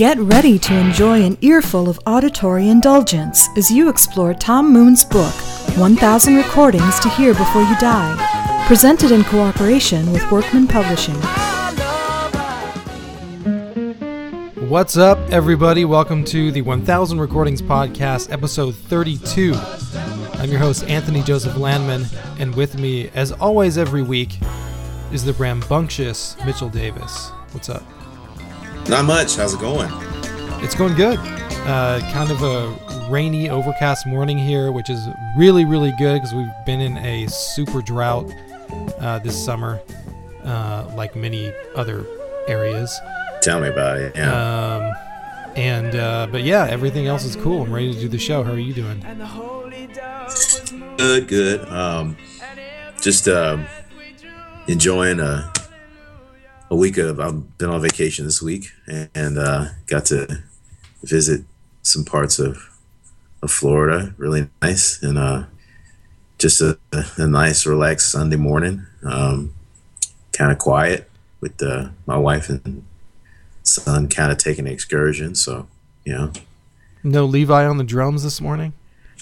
Get ready to enjoy an earful of auditory indulgence as you explore Tom Moon's book, 1000 Recordings to Hear Before You Die, presented in cooperation with Workman Publishing. What's up, everybody? Welcome to the 1000 Recordings Podcast, episode 32. I'm your host, Anthony Joseph Landman, and with me, as always, every week, is the rambunctious Mitchell Davis. What's up? Not much. How's it going? It's going good. Uh, kind of a rainy, overcast morning here, which is really, really good because we've been in a super drought uh, this summer, uh, like many other areas. Tell me about it. Yeah. Um, and uh, but yeah, everything else is cool. I'm ready to do the show. How are you doing? Good, good. Um, just um, enjoying a a week of I've been on vacation this week and uh, got to visit some parts of of Florida. Really nice and uh, just a, a nice, relaxed Sunday morning. Um, kind of quiet with uh, my wife and son, kind of taking an excursion. So you know, No Levi on the drums this morning.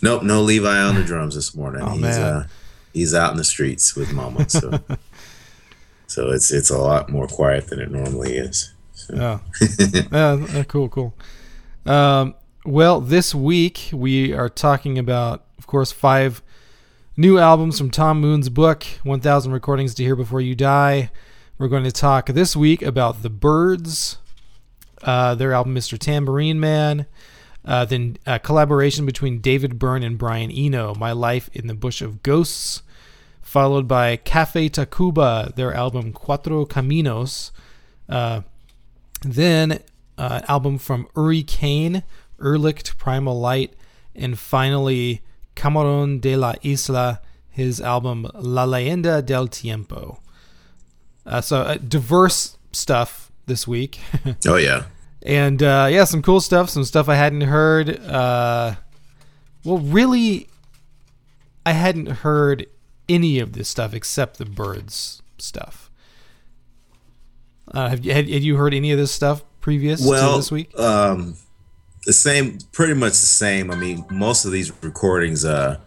nope, no Levi on the drums this morning. Oh, he's man. uh, he's out in the streets with Mama. So. So it's it's a lot more quiet than it normally is. So. Oh, yeah, cool, cool. Um, well, this week we are talking about, of course, five new albums from Tom Moon's book, 1000 Recordings to Hear Before You Die. We're going to talk this week about The Byrds, uh, their album, Mr. Tambourine Man. Uh, then a collaboration between David Byrne and Brian Eno, My Life in the Bush of Ghosts followed by Cafe Tacvba, their album Cuatro Caminos. Uh, then uh, album from Uri Caine, Urlicht Primal Light, and finally Camarón de la Isla, his album La Leyenda del Tiempo. Uh, so uh, diverse stuff this week. Oh yeah, and uh, yeah, some cool stuff, some stuff I hadn't heard. Uh, well, really, I hadn't heard any of this stuff except the Byrds stuff. Uh, have you had, had you heard any of this stuff previous to this week? um, the same, pretty much the same. I mean, most of these recordings, uh,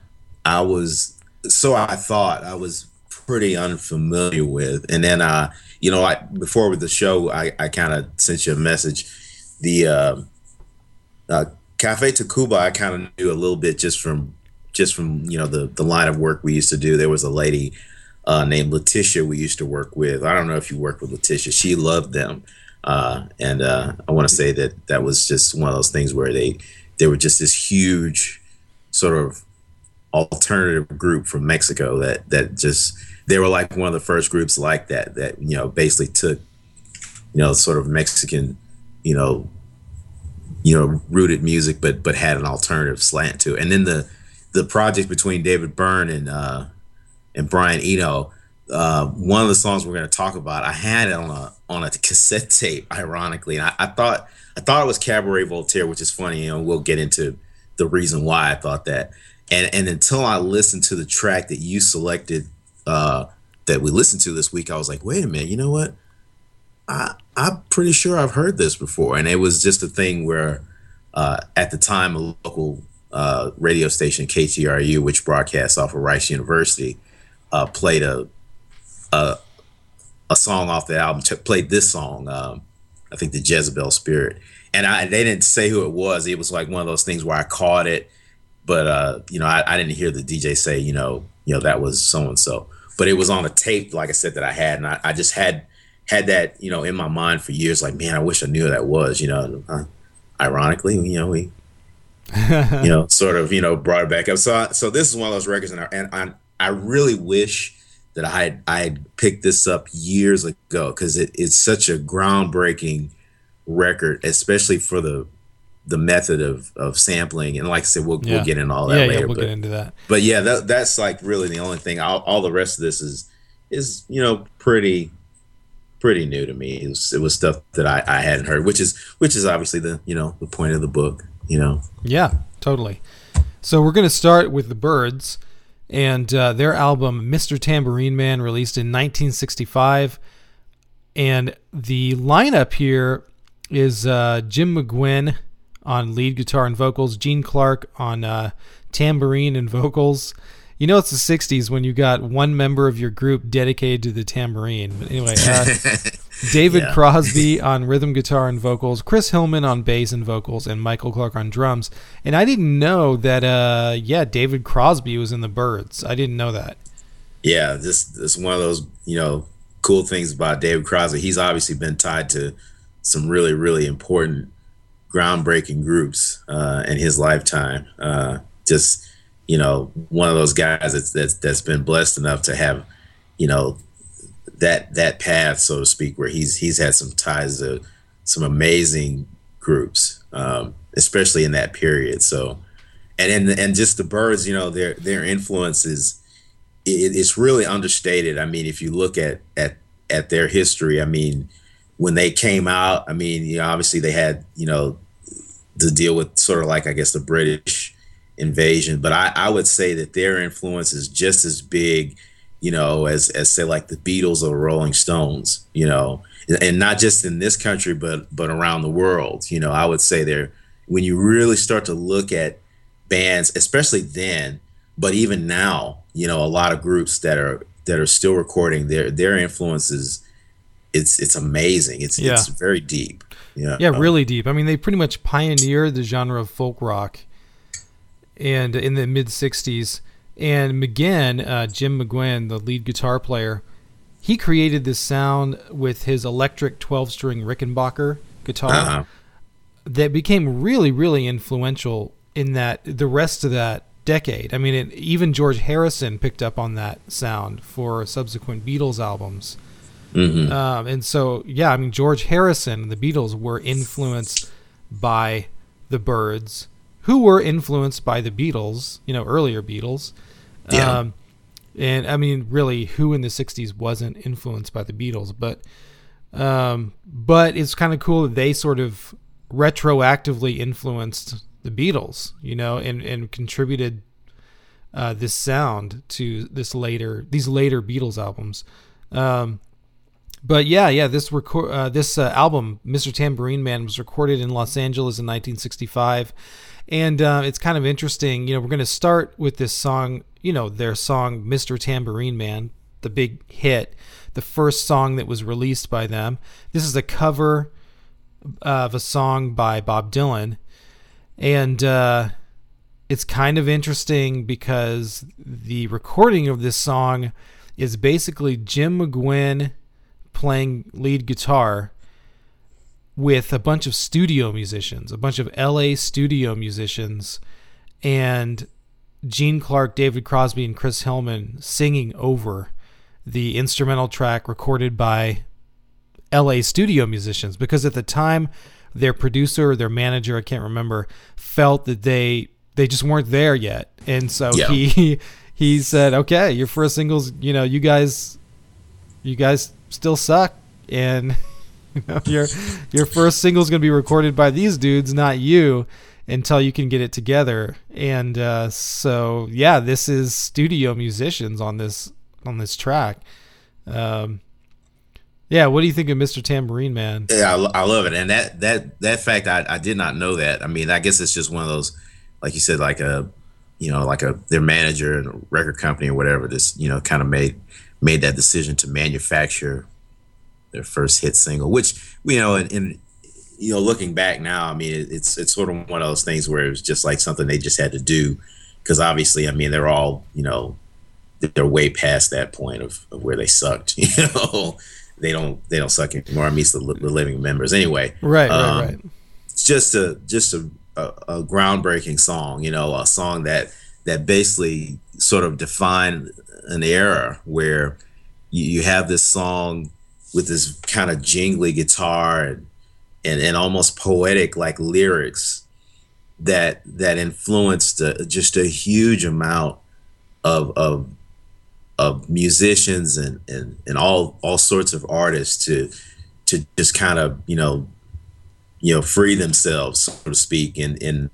I was so I thought I was pretty unfamiliar with, and then uh, you know, I before with the show, I I kind of sent you a message. The uh, uh, Cafe Tacvba, I kind of knew a little bit just from just from you know the the line of work we used to do. There was a lady uh, named Letitia we used to work with. I don't know if you worked with Letitia. She loved them, uh, and uh, I want to say that that was just one of those things where they they were just this huge sort of alternative group from Mexico that that just they were like one of the first groups like that that you know basically took you know sort of Mexican you know you know rooted music but but had an alternative slant to it and then the the project between David Byrne and uh and Brian Eno uh one of the songs we're going to talk about I had it on a on a cassette tape ironically and I, I thought I thought it was Cabaret Voltaire which is funny know we'll get into the reason why I thought that. And and until I listened to the track that you selected uh that we listened to this week I was like wait a minute you know what? I I'm pretty sure I've heard this before, and it was just a thing where uh, at the time a local uh, radio station KTRU, which broadcasts off of Rice University, uh, played a, a a song off the album. T- played this song, um, I think the Jezebel Spirit, and I they didn't say who it was. It was like one of those things where I caught it, but uh, you know I, I didn't hear the DJ say you know you know that was so and so, but it was on a tape, like I said that I had, and I, I just had had that you know in my mind for years like man i wish i knew who that was you know uh, ironically you know we you know sort of you know brought it back up so I, so this is one of those records and I, and I, I really wish that i had i had picked this up years ago because it, it's such a groundbreaking record especially for the the method of of sampling and like i said we'll, Yeah. we'll get into all that yeah, later yeah, we'll but, get into that. but yeah, that, that's like really the only thing. All, all the rest of this is is you know pretty pretty new to me. It was, it was stuff that I, I hadn't heard, which is which is obviously the you know the point of the book. You know, Yeah, totally. So we're going to start with the Byrds and uh, their album Mr. Tambourine Man released in 1965 and the lineup here is uh, Jim McGuinn on lead guitar and vocals, Gene Clark on uh, tambourine and vocals. You know, it's the 60s when you got one member of your group dedicated to the tambourine. But anyway, uh, David yeah. Crosby on rhythm guitar and vocals, Chris Hillman on bass and vocals, and Michael Clark on drums. And I didn't know that, uh, yeah, David Crosby was in the Byrds. I didn't know that. Yeah, this, this is one of those, you know, cool things about David Crosby. He's obviously been tied to some really, really important, groundbreaking groups uh, in his lifetime. Uh, just you know, one of those guys that's that's that's been blessed enough to have, you know, that that path, so to speak, where he's he's had some ties to some amazing groups, um, especially in that period. So, and and and just the Byrds, you know, their their influence is it, it's really understated. I mean, if you look at at at their history, I mean, when they came out, I mean, you know, obviously they had you know to deal with sort of like I guess the British invasion. But I, I would say that their influence is just as big, you know, as as say like the Beatles or Rolling Stones, you know, and not just in this country, but but around the world. You know, I would say they're when you really start to look at bands, especially then, but even now, you know, a lot of groups that are that are still recording their their influence is it's it's amazing. It's yeah. it's very deep. Yeah. Yeah, really deep. I mean, they pretty much pioneered the genre of folk rock and in the mid 60s. And McGuinn, uh, Jim McGuinn, the lead guitar player, he created this sound with his electric 12 string Rickenbacker guitar uh-huh. that became really, really influential in that the rest of that decade. I mean, it, even George Harrison picked up on that sound for subsequent Beatles albums. Mm-hmm. Um, and so, yeah, I mean, George Harrison and the Beatles were influenced by the Byrds, who were influenced by the Beatles, you know, earlier Beatles. Yeah. Um, and I mean, really, who in the '60s wasn't influenced by the Beatles? But, um, but it's kind of cool that they sort of retroactively influenced the Beatles, you know, and and contributed uh, this sound to this later these later Beatles albums. Um, but yeah, yeah, this record uh, this uh, album, Mr. Tambourine Man, was recorded in Los Angeles in 1965 and uh, it's kind of interesting. You know, we're going to start with this song, you know, their song, Mr. Tambourine Man, the big hit, the first song that was released by them. This is a cover of a song by Bob Dylan. And uh, it's kind of interesting because the recording of this song is basically Jim McGuinn playing lead guitar with a bunch of studio musicians, a bunch of LA studio musicians, and Gene Clark, David Crosby, and Chris Hillman singing over the instrumental track recorded by LA studio musicians. Because at the time, their producer, or their manager, I can't remember, felt that they they just weren't there yet, and so yeah. he he said, "Okay, your first singles, you know, you guys, you guys still suck." And you know, your your first single's going to be recorded by these dudes, not you, until you can get it together. And uh, so, yeah, this is studio musicians on this on this track. Um, yeah, what do you think of Mr. Tambourine Man? Yeah, I, I love it, and that that that fact I, I did not know that. I mean, I guess it's just one of those, like you said, like a you know, like a their manager and record company or whatever. This you know kind of made made that decision to manufacture their first hit single, which you know, and you know, looking back now, I mean, it's it's sort of one of those things where it was just like something they just had to do, because obviously, I mean, they're all you know, they're way past that point of, of where they sucked. You know, they don't they don't suck anymore. I mean, the, the living members anyway. Right, um, right, right. It's just a just a, a, a groundbreaking song. You know, a song that that basically sort of defined an era where you, you have this song with this kind of jingly guitar and, and, and almost poetic like lyrics that that influenced just a huge amount of of of musicians and, and and all all sorts of artists to to just kind of you know you know free themselves so to speak in in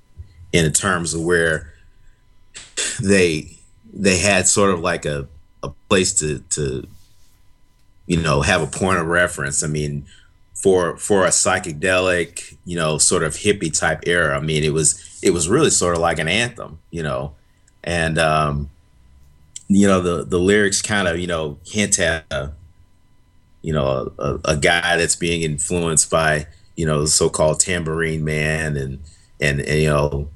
in terms of where they they had sort of like a a place to to you know, have a point of reference. I mean, for for a psychedelic, you know, sort of hippie type era. I mean, it was it was really sort of like an anthem, you know, and um, you know the the lyrics kind of you know hint at a, you know a, a guy that's being influenced by you know the so-called tambourine man and and, and you know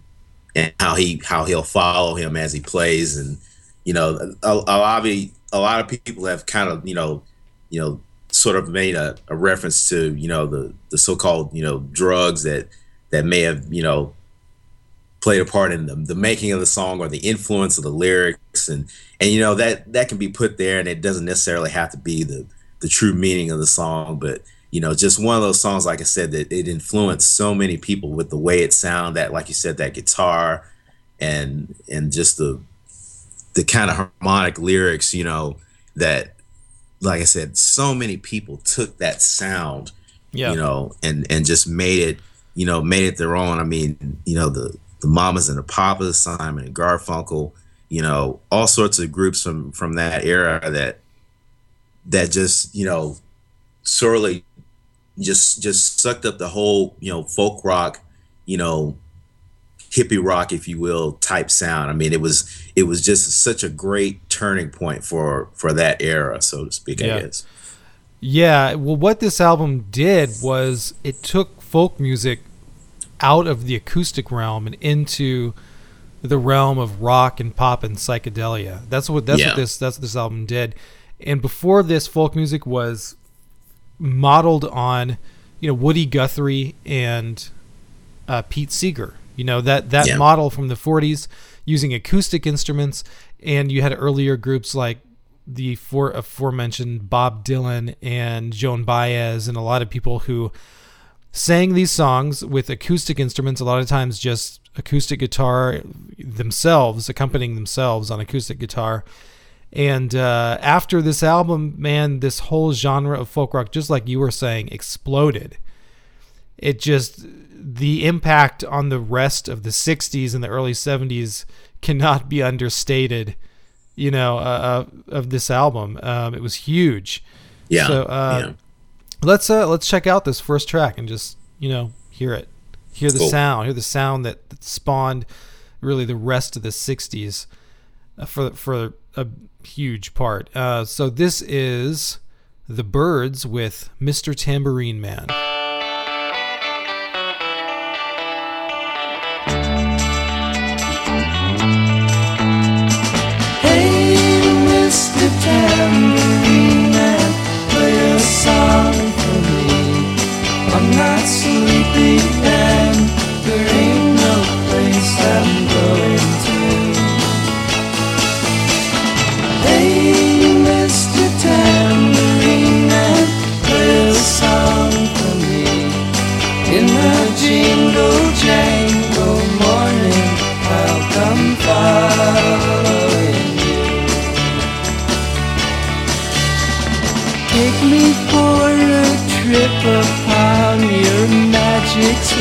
and how he how he'll follow him as he plays and you know a, a lot of a lot of people have kind of you know you know sort of made a, a reference to you know the the so-called you know drugs that that may have you know played a part in the, the making of the song or the influence of the lyrics. And and you know that that can be put there and it doesn't necessarily have to be the the true meaning of the song. But you know just one of those songs like i said that it influenced so many people with the way it sounded that like you said that guitar and and just the the kind of harmonic lyrics you know that like I said, so many people took that sound, yeah. you know, and and just made it, you know, made it their own. I mean, you know, the the Mamas and the Papas, Simon and Garfunkel, you know, all sorts of groups from from that era that that just you know, sorely just just sucked up the whole you know folk rock, you know, hippie rock, if you will, type sound. I mean, it was it was just such a great turning point for for that era, so to speak. Yeah. I guess. Yeah. Well, what this album did was it took folk music out of the acoustic realm and into the realm of rock and pop and psychedelia. That's what that's yeah. what this that's what this album did. And before this, folk music was modeled on, you know, Woody Guthrie and uh, Pete Seeger. You know that that yeah. model from the 40s using acoustic instruments, and you had earlier groups like the for aforementioned Bob Dylan and Joan Baez, and a lot of people who sang these songs with acoustic instruments. A lot of times, just acoustic guitar themselves, accompanying themselves on acoustic guitar. And uh, after this album, man, this whole genre of folk rock, just like you were saying, exploded. It just the impact on the rest of the 60s and the early 70s cannot be understated you know uh, uh, of this album. Um, it was huge. Yeah so uh, yeah. let's uh let's check out this first track and just you know hear it. Hear the cool. sound. Hear the sound that, that, spawned really the rest of the 60s uh, for for a huge part. Uh, so this is the Byrds with mr tambourine man sleeping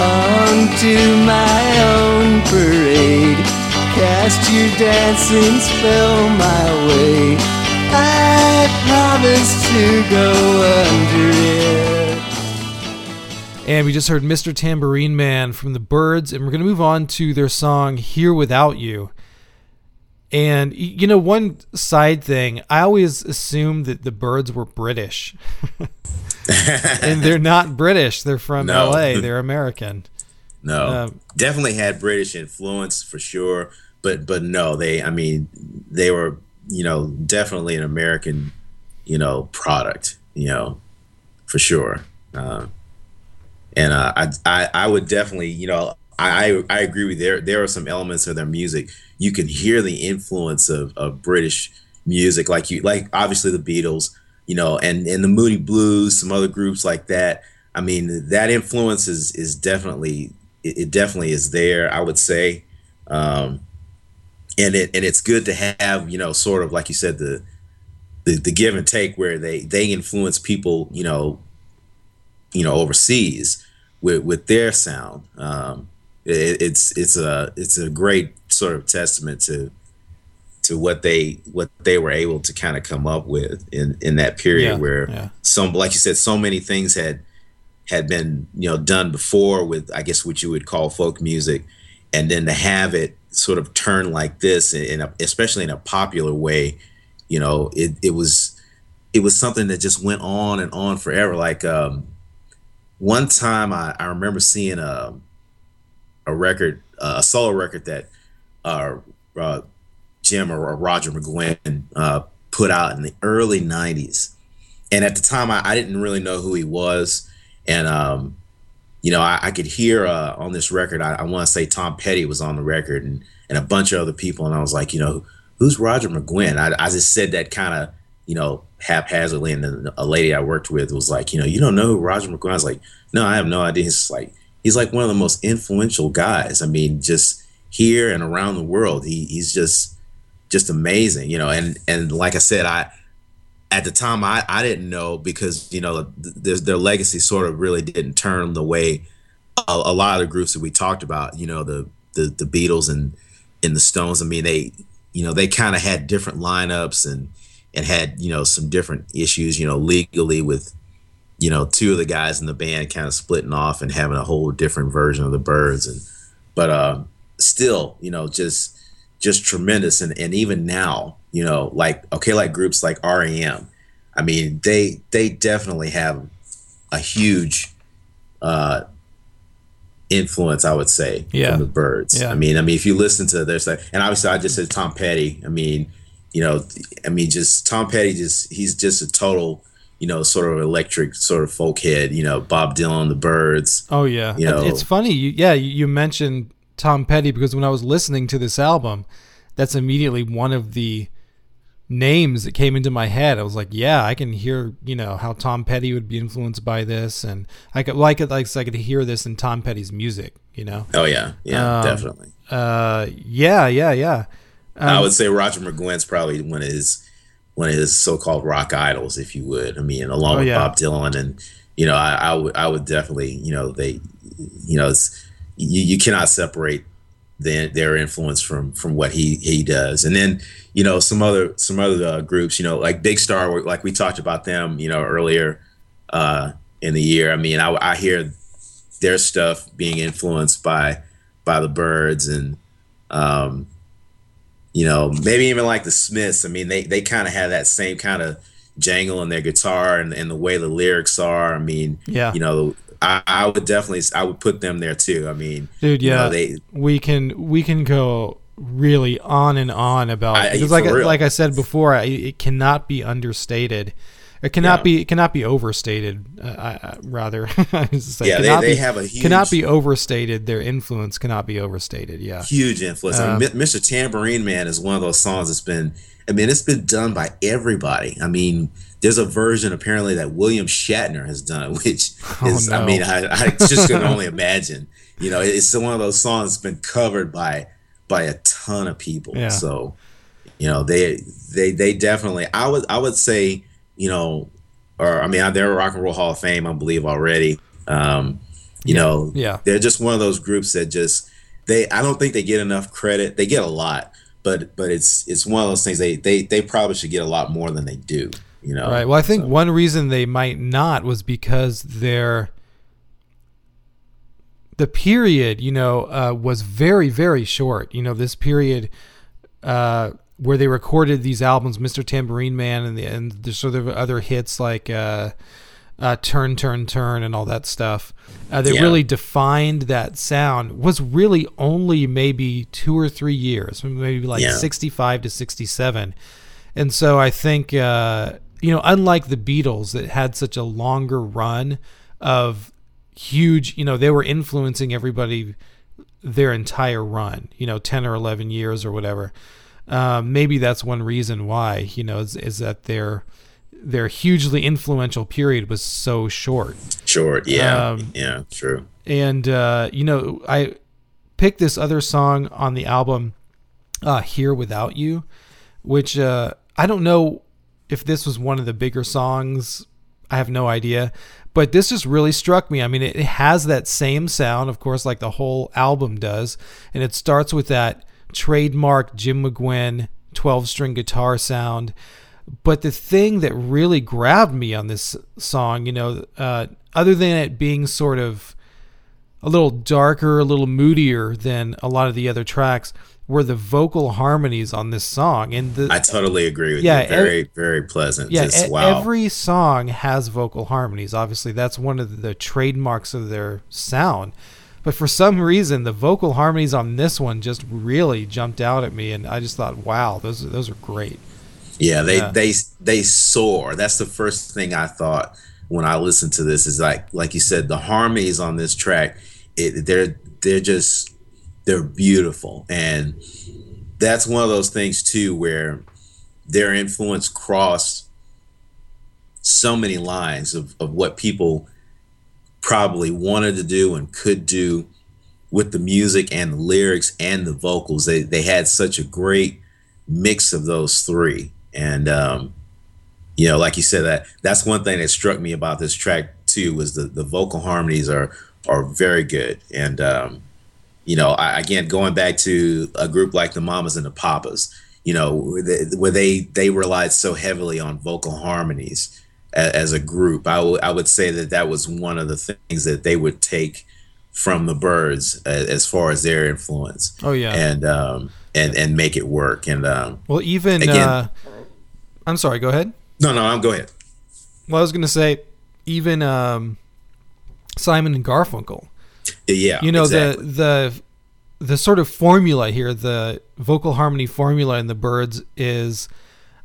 onto my own parade. Cast your dancing spell my way. I promise to go under it. And we just heard Mr. Tambourine Man from the Byrds, and we're going to move on to their song Here Without You. And you know, one side thing, I always assumed that the Byrds were British. and they're not British. They're from no. LA. They're American. No, um, definitely had British influence for sure, but but no, they. I mean, they were you know definitely an American, you know, product. You know, for sure. Uh, and uh, I, I I would definitely you know I I agree with there there are some elements of their music you can hear the influence of, of British music like you like obviously the Beatles you know, and and the Moody Blues, some other groups like that. I mean, that influence is is definitely it, it definitely is there. I would say, um, and it and it's good to have you know sort of like you said the the, the give and take where they they influence people you know you know overseas with with their sound. Um, it, it's it's a it's a great sort of testament to to what they what they were able to kind of come up with in in that period Yeah, where yeah. some like you said so many things had had been you know done before with I guess what you would call folk music and then to have it sort of turn like this in a, especially in a popular way you know it it was it was something that just went on and on forever like um one time I, I remember seeing a a record uh, a solo record that uh, uh Jim or Roger McGuinn uh, put out in the early 90s. And at the time, I, I didn't really know who he was. And, um, you know, I, I could hear uh, on this record, I, I want to say Tom Petty was on the record and, and a bunch of other people. And I was like, you know, who's Roger McGuinn? I, I just said that kind of, you know, haphazardly. And then a lady I worked with was like, you know, you don't know who Roger McGuinn I was like, no, I have no idea. He's like, he's like one of the most influential guys. I mean, just here and around the world. He, he's just, just amazing, you know. And and like I said, I at the time I I didn't know because you know their their legacy sort of really didn't turn the way a, a lot of the groups that we talked about, you know, the the the Beatles and and the Stones. I mean, they you know they kind of had different lineups and and had you know some different issues, you know, legally with you know two of the guys in the band kind of splitting off and having a whole different version of the Byrds and but uh, still, you know, just just tremendous and, and even now you know like okay like groups like R.E.M. i mean they they definitely have a huge uh influence i would say Yeah. from the Byrds Yeah. i mean i mean if you listen to there's like and obviously i just said tom petty i mean you know i mean just tom petty just he's just a total you know sort of electric sort of folk head you know bob dylan the Byrds Oh yeah, You know- it's funny. You, yeah, you, mentioned Tom Petty because when I was listening to this album, that's immediately one of the names that came into my head. I was like, yeah, I can hear you know how Tom Petty would be influenced by this, and I could like it like I could hear this in Tom Petty's music. You know, oh yeah yeah Um, definitely uh, yeah, yeah, yeah. I Um, would say Roger McGuinn's probably one of his one of his so-called rock idols, if you would. I mean, along Oh, with yeah. Bob Dylan, and you know, I, I would I would definitely, you know, they, you know, it's you, you cannot separate their their influence from from what he he does, and then you know some other some other uh, groups, you know, like Big Star, like we talked about them, you know, earlier uh, in the year. I mean, I, I hear their stuff being influenced by by the Byrds and. Um, you know, maybe even like the Smiths. I mean, they they kind of have that same kind of jangle in their guitar and, and the way the lyrics are. I mean, Yeah. you know, I, I would definitely I would put them there too. I mean, dude you know, yeah they we can we can go really on and on about I- because like real. like I said before, I, it cannot be understated. It cannot Yeah. be it cannot be overstated. Uh, I, I, rather, I was Yeah, they- they be- have a huge- cannot be overstated. Their influence cannot be overstated. Yeah, huge influence. I Um, mean, Mr. Tambourine Man is one of those songs that's been. I mean, it's been done by everybody. I mean, there's a version apparently that William Shatner has done, which Oh, is. no. I mean, I, I just can only imagine. You know, it's one of those songs that's been covered by by a ton of people. Yeah. So, you know, they they they definitely. I would I would say, you know, or I mean, they're a Rock and Roll Hall of Fame, I believe already. Um, you know, yeah. they're just one of those groups that just they. I don't think they get enough credit. They get a lot, but but it's it's one of those things they they they probably should get a lot more than they do. You know, Right. Well, I think one reason they might not was because their the period, you know, uh, was very very short. You know, this period uh, where they recorded these albums, Mr. Tambourine Man, and the and the sort of other hits like uh, uh, Turn Turn Turn and all that stuff. Uh, that Yeah. really defined that sound was really only maybe two or three years, maybe like Yeah. sixty five to sixty seven. And so I think, uh, you know, unlike the Beatles that had such a longer run of huge, you know, they were influencing everybody their entire run, you know, 10 or 11 years or whatever. Um, maybe that's one reason why, you know, is, is that their their hugely influential period was so short. Short, yeah, Um, yeah, true. And uh, you know, I picked this other song on the album, uh, "Here Without You," which uh, I don't know if this was one of the bigger songs. I have no idea, but this just really struck me. I mean, it, it has that same sound, of course, like the whole album does, and it starts with that trademark Jim McGuinn 12 string guitar sound. But the thing that really grabbed me on this song, you know, uh, other than it being sort of a little darker, a little moodier than a lot of the other tracks, were the vocal harmonies on this song. And the, I totally agree with Yeah, you. Very, very pleasant. yeah, Just wow. every song has vocal harmonies. Obviously, that's one of the trademarks of their sound. But for some reason, the vocal harmonies on this one just really jumped out at me, and I just thought, "Wow, those those are great." Yeah, they Yeah. they they soar. That's the first thing I thought when I listened to this. Is like like you said, the harmonies on this track, it, they're they're just they're beautiful, and that's one of those things too where their influence crossed so many lines of, of what people probably wanted to do and could do with the music and the lyrics and the vocals. They they had such a great mix of those three. And um, you know, like you said, that that's one thing that struck me about this track too was the the vocal harmonies are are very good. And um, you know, I, again, going back to a group like the Mamas and the Papas, you know, where they where they, they relied so heavily on vocal harmonies as, as a group. I would I would say that that was one of the things that they would take from the Byrds as, far as their influence Oh yeah. and um, and and make it work. And um, well, even Again- uh, I'm sorry. Go ahead. no, no, I'm go ahead. Well, I was going to say, even um, Simon and Garfunkel. Yeah, you know exactly. the the the sort of formula here the vocal harmony formula in the birds is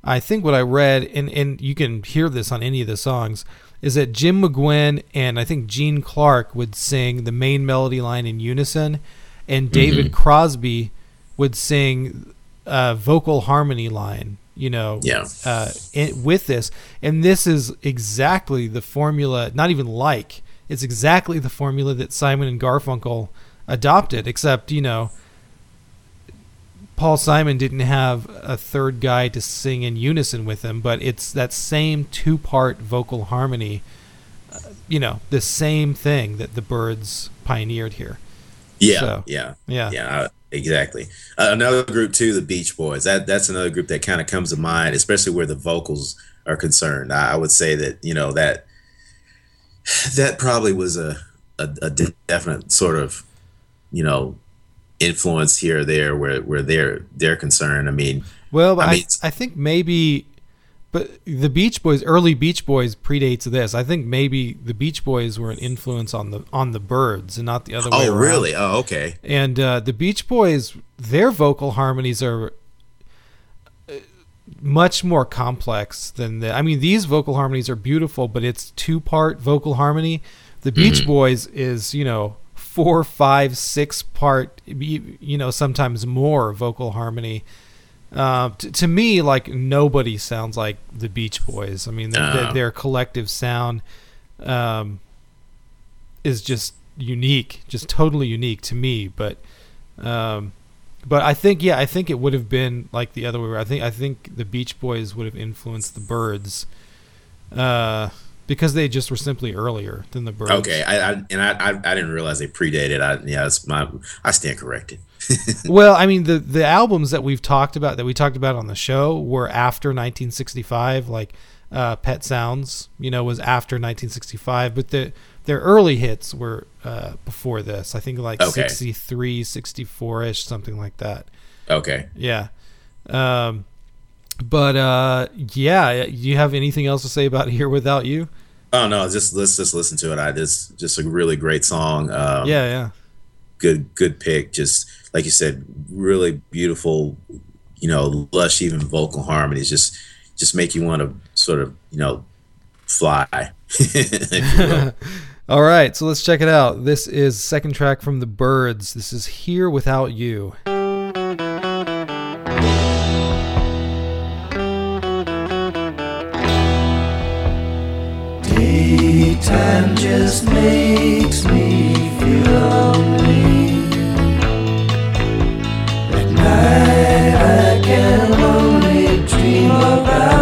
i think what i read and and you can hear this on any of the songs is that jim mcguinn and i think gene clark would sing the main melody line in unison and david crosby would sing a vocal harmony line you know Yeah. uh, in, with this and this is exactly the formula not even like it's exactly the formula that simon and garfunkel adopted except you know paul simon didn't have a third guy to sing in unison with him but it's that same two part vocal harmony uh, you know the same thing that the Byrds pioneered here yeah, so, yeah, yeah yeah, uh, exactly. Uh, another group too, the Beach Boys. That that's another group that kind of comes to mind, especially where the vocals are concerned. I, I would say that you know that that probably was a, a a definite sort of you know influence here or there where where they're they're concerned. I mean, Well, I I, mean, I, think maybe, but the Beach Boys, early Beach Boys predates this. I think maybe the Beach Boys were an influence on the on the Byrds and not the other way oh really? Oh okay. And uh, the Beach Boys, their vocal harmonies are uh, much more complex than the. I mean, these vocal harmonies are beautiful, but it's two part vocal harmony. The Beach Boys is you know four, five, six part, you know sometimes more vocal harmony. Uh, t- to me, like nobody sounds like the Beach Boys. I mean, th- th- their collective sound um, is just unique, just totally unique to me. But, um, but I think, yeah, I think it would have been like the other way. around. I think, I think the Beach Boys would have influenced the Birds, uh, because they just were simply earlier than the Byrds. Okay, I, I and I, I I didn't realize they predated. I yeah, it's my I stand corrected. well, I mean the the albums that we've talked about that we talked about on the show were after 1965, like uh, Pet Sounds, you know, was after 1965, but the their early hits were uh, before this. I think like Okay. 63, 64 ish, something like that. Okay. Yeah. Um, but uh, yeah, you have anything else to say about Here Without You? Oh no, just let's just listen to it. I just just a really great song. Um, yeah, yeah. good good pick. Just like you said, really beautiful. You know, lush even vocal harmonies. Just just make you want to sort of you know fly. if you will. All right, so let's check it out. This is second track from the Byrds. This is Here Without You. Time just makes me feel lonely. At night I can only dream about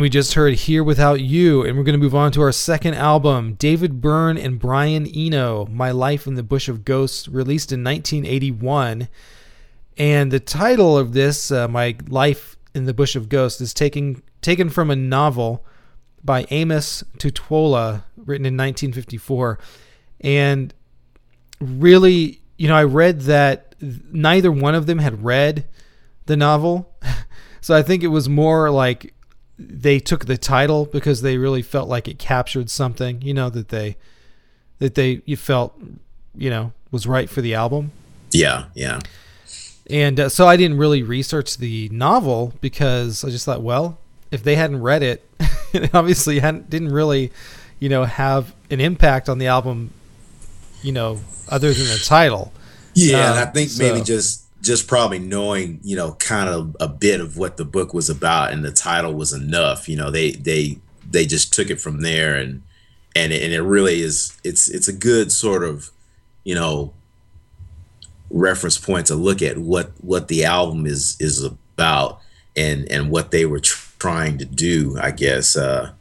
We just heard Here Without You, and we're going to move on to our second album, David Byrne and Brian Eno, My Life in the Bush of Ghosts, released in 1981. And the title of this, uh, My Life in the Bush of Ghosts, is taken, taken from a novel by Amos Tutuola, written in 1954. And really, you know, I read that neither one of them had read the novel. so I think it was more like they took the title because they really felt like it captured something, you know, that they that they you felt, you know, was right for the album. Yeah, yeah. And uh, so I didn't really research the novel because I just thought, well, if they hadn't read it, it obviously hadn't didn't really, you know, have an impact on the album, you know, other than the title. Yeah, and Um, I think so- maybe just just probably knowing, you know, kind of a bit of what the book was about and the title was enough. You know, they they they just took it from there and and it, and it really is it's it's a good sort of, you know, reference point to look at what what the album is is about and and what they were tr- trying to do, I guess, uh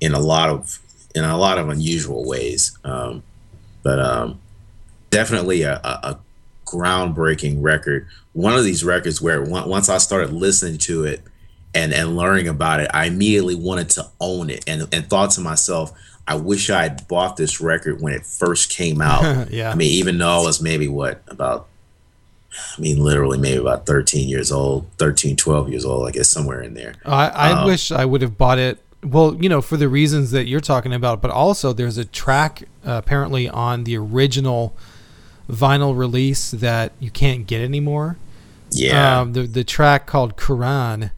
in a lot of in a lot of unusual ways. Um but um definitely a, a, a groundbreaking record. One of these records where once I started listening to it and and learning about it, I immediately wanted to own it and and thought to myself, I wish I had bought this record when it first came out. Yeah. I mean, even though I was maybe what about I mean, literally maybe about 13 years old, 13, 12 years old, I guess somewhere in there. I, I Um, wish I would have bought it. Well, you know, for the reasons that you're talking about, but also there's a track uh, apparently on the original vinyl release that you can't get anymore. Yeah. Um, the the track called Quran,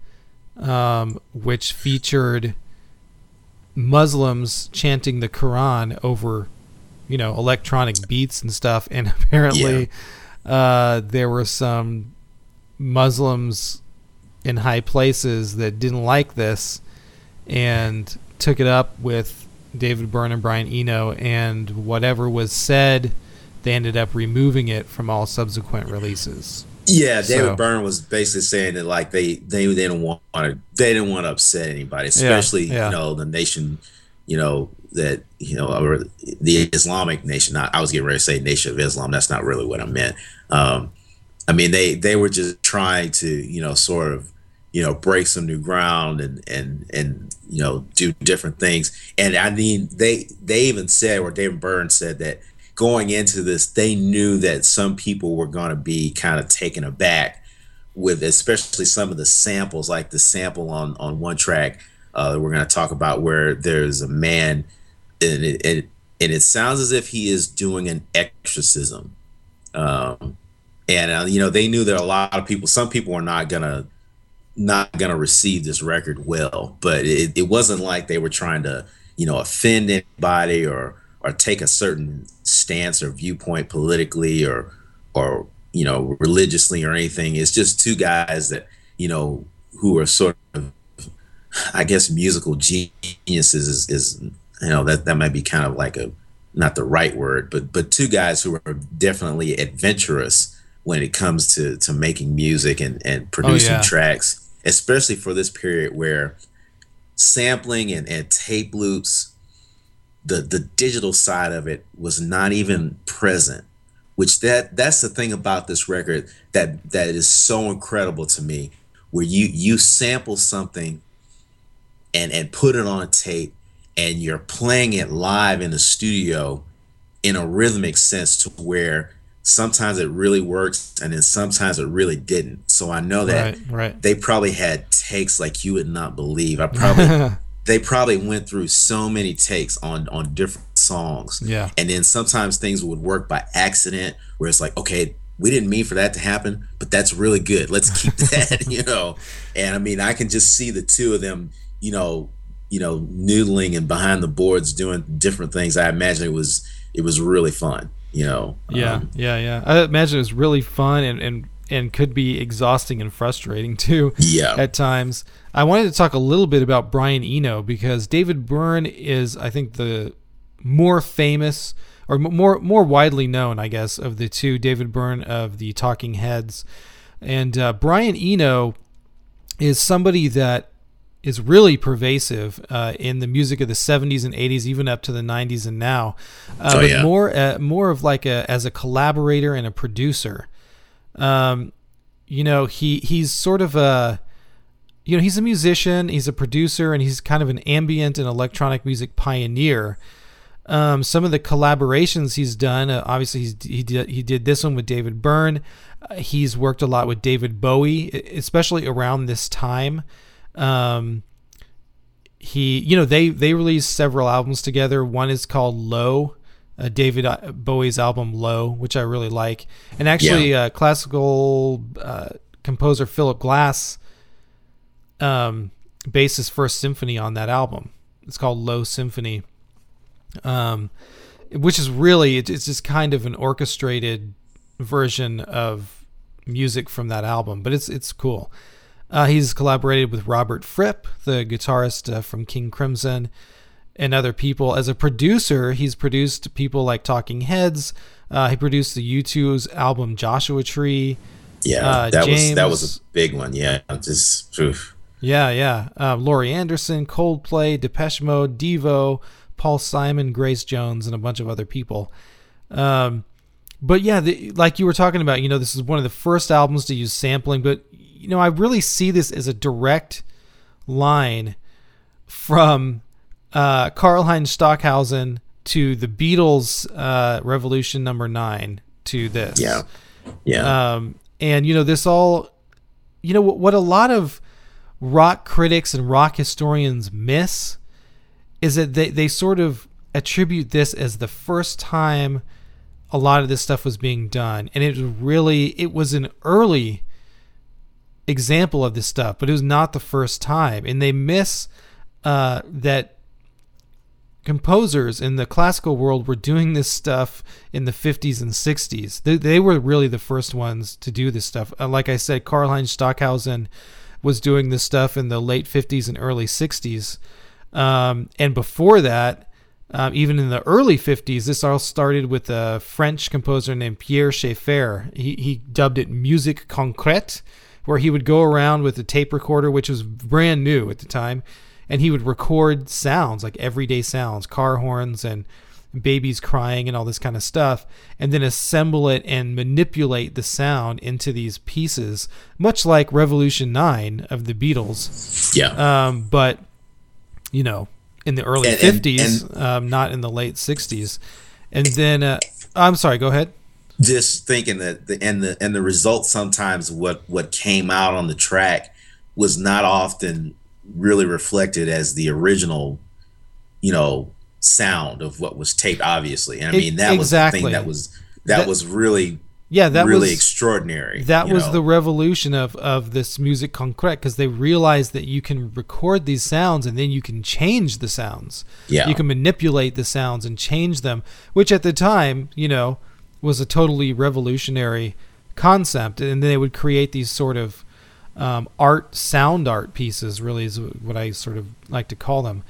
um, which featured Muslims chanting the Quran over, you know, electronic beats and stuff, and apparently, uh, there were some Muslims in high places that didn't like this and took it up with David Byrne and Brian Eno, and whatever was said, they ended up removing it from all subsequent releases. Yeah, David So- Byrne was basically saying that like they they they didn't want to they didn't want to upset anybody, especially yeah. you know the nation, you know that you know or the Islamic nation. Not, I was getting ready to say Nation of Islam. That's not really what I meant. Um, I mean they they were just trying to you know sort of you know break some new ground and and and you know do different things. And I mean they they even said or David Byrne said that going into this, they knew that some people were going to be kind of taken aback with, especially some of the samples, like the sample on on one track uh, that we're going to talk about, where there's a man, and it, it and it sounds as if he is doing an exorcism, um, and uh, you know they knew that a lot of people, some people were not gonna not gonna receive this record well, but it, it wasn't like they were trying to you know offend anybody or or take a certain stance or viewpoint politically or or you know religiously or anything it's just two guys that you know who are sort of i guess musical geniuses is, is you know that that might be kind of like a not the right word, but but two guys who are definitely adventurous when it comes to to making music and and oh, producing yeah. tracks, especially for this period where sampling and, and tape loops, the the digital side of it was not even present. Which that that's the thing about this record that that is so incredible to me, where you you sample something and and put it on tape and you're playing it live in the studio in a rhythmic sense to where sometimes it really works and then sometimes it really didn't. So I know that Right, right. they probably had takes like you would not believe. I probably they probably went through so many takes on on different songs. Yeah. And then sometimes things would work by accident where it's like, okay, we didn't mean for that to happen, but that's really good. Let's keep that, you know. And I mean, I can just see the two of them, you know, you know, noodling and behind the boards doing different things. I imagine it was it was really fun, you know. Yeah, Um, yeah, yeah. I imagine it was really fun and, and and could be exhausting and frustrating too. Yeah. At times. I wanted to talk a little bit about Brian Eno because David Byrne is, I think, the more famous or more more widely known, I guess, of the two. David Byrne of the Talking Heads, and uh, Brian Eno is somebody that is really pervasive uh, in the music of the 70s and 80s, even up to the 90s and now. Uh, Oh, yeah. more uh, more of like a as a collaborator and a producer. Um, you know, he he's sort of a you know he's a musician, he's a producer, and he's kind of an ambient and electronic music pioneer. Um, some of the collaborations he's done, uh, obviously he did he did this one with David Byrne. Uh, he's worked a lot with David Bowie, especially around this time. Um, he, you know, they they released several albums together. One is called Low, uh, David uh, Bowie's album Low, which I really like. And actually, uh, classical uh, composer Philip Glass um, based his first symphony on that album. It's called Low Symphony, um, which is really it- it's just kind of an orchestrated version of music from that album, but it's it's cool. Uh, he's collaborated with Robert Fripp, the guitarist uh, from King Crimson, and other people. As a producer, he's produced people like Talking Heads. Uh, he produced the U2's album Joshua Tree. Yeah, Uh, that was that was a big one. Yeah, just oof. Yeah, yeah. Uh, Laurie Anderson, Coldplay, Depeche Mode, Devo, Paul Simon, Grace Jones, and a bunch of other people. Um, but yeah, the, like you were talking about, you know, this is one of the first albums to use sampling. But you know, I really see this as a direct line from uh, Karlheinz Stockhausen to the Beatles' uh, Revolution Number Nine to this. yeah, yeah, Um, and you know, this all, you know, what, what a lot of rock critics and rock historians miss is that they, they sort of attribute this as the first time a lot of this stuff was being done. And it was really, it was an early example of this stuff, but it was not the first time. And they miss uh, that composers in the classical world were doing this stuff in the 50s and 60s. They, they were really the first ones to do this stuff. Uh, like I said, Karlheinz Stockhausen was doing this stuff in the late 50s and early 60s. Um, and before that, um, even in the early 50s, this all started with a French composer named Pierre Schaeffer. He, he dubbed it musique concrète, where he would go around with a tape recorder, which was brand new at the time, and he would record sounds like everyday sounds, car horns and babies crying and all this kind of stuff, and then assemble it and manipulate the sound into these pieces, much like Revolution 9 of the Beatles yeah. um, but you know, in the early And- and- fifties, um, not in the late sixties. And then, uh, I'm sorry. Go ahead. just thinking that the and the and the result sometimes what what came out on the track was not often really reflected as the original you know sound of what was taped obviously and i mean that was the exactly. thing that was that, That- was really Yeah, that was really was extraordinary that was know? the revolution of of this music concrete because they realized that you can record these sounds and then you can change the sounds. Yeah. you can manipulate the sounds and change them, which at the time, you know, was a totally revolutionary concept. And then they would create these sort of um, art, sound art pieces. Really, is what I sort of like to call them.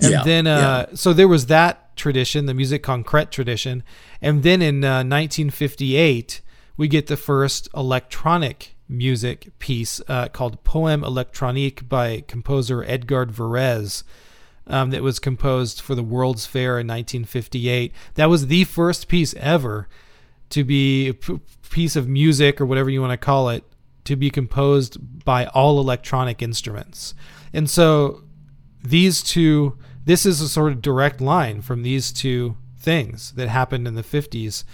And Yeah, then, uh, so there was that tradition, the music concrète tradition, and then in uh, 1958 we get the first electronic music piece uh, called Poème électronique by composer Edgard Varèse. Um, that was composed for the World's Fair in 1958. That was the first piece ever to be a p- piece of music or whatever you want to call it to be composed by all electronic instruments. And so these two, this is a sort of direct line from these two things that happened in the 50s.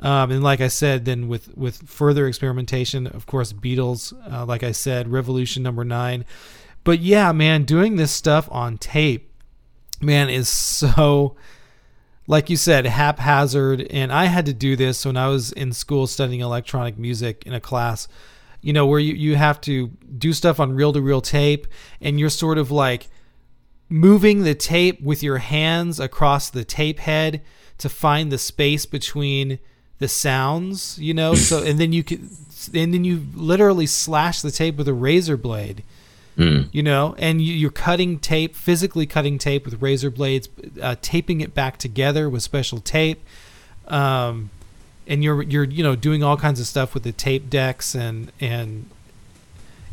Um, and like I said, then with, with further experimentation, of course, Beatles, uh, like I said, Revolution number nine. But yeah, man, doing this stuff on tape man, is so, like you said, haphazard. And I had to do this when I was in school studying electronic music in a class, you know, where you, you have to do stuff on reel to reel tape and you're sort of like moving the tape with your hands across the tape head to find the space between the sounds, you know, so, and then you can, and then you literally slash the tape with a razor blade Mm. you know, and you, you're cutting tape, physically cutting tape with razor blades, uh, taping it back together with special tape, um, and you're you're you know doing all kinds of stuff with the tape decks and and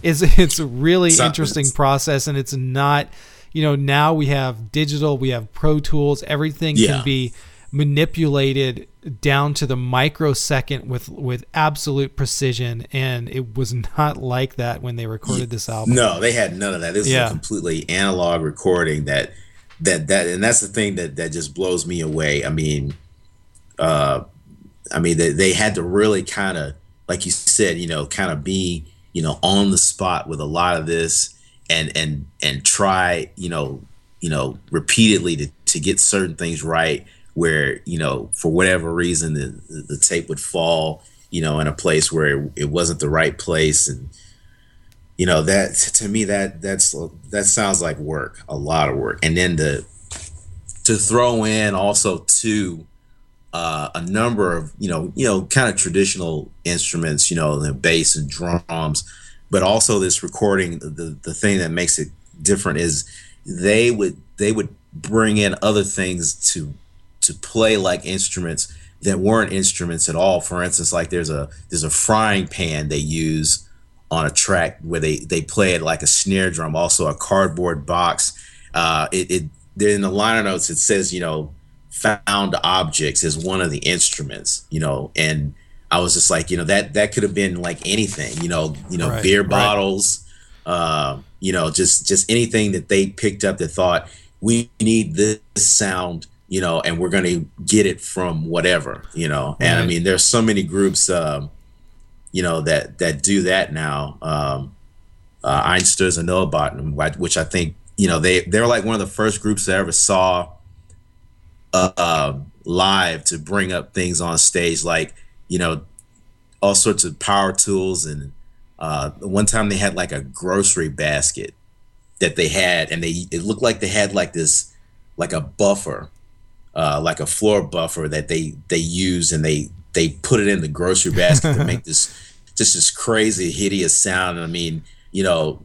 it's it's a really interesting process, and it's not, you know, now we have digital, we have Pro Tools, everything Yeah. can be manipulated down to the microsecond with with absolute precision and it was not like that when they recorded this album No, they had none of that. This is a completely analog recording that that that and that's the thing that that just blows me away. I mean, uh I mean they they had to really kind of like you said, you know, kind of be, you know, on the spot with a lot of this and and and try, you know, you know, repeatedly to to get certain things right where, you know, for whatever reason the the tape would fall, you know, in a place where it, it wasn't the right place. And you know that to me that that's that sounds like work a lot of work. And then to to throw in also too uh, a number of you know you know kind of traditional instruments you know the bass and drums but also this recording the the thing that makes it different is they would they would bring in other things to to play like instruments that weren't instruments at all. For instance like there's a there's a frying pan they use on a track where they they play it like a snare drum also a cardboard box. Uh it, it in the liner notes it says you know found objects as one of the instruments you know and i was just like you know that that could have been like anything you know you know Right, beer right. bottles uh you know just just anything that they picked up that thought we need this sound you know and we're going to get it from whatever you know? And i mean there's so many groups um you know that that do that now. Um uh Einstürzende Neubauten, which i think you know they they're like one of the first groups that I ever saw uh live to bring up things on stage like you know all sorts of power tools. And uh one time they had like a grocery basket that they had and they it looked like they had like this like a buffer uh like a floor buffer that they they use and they they put it in the grocery basket to make this just this crazy hideous sound. I mean you know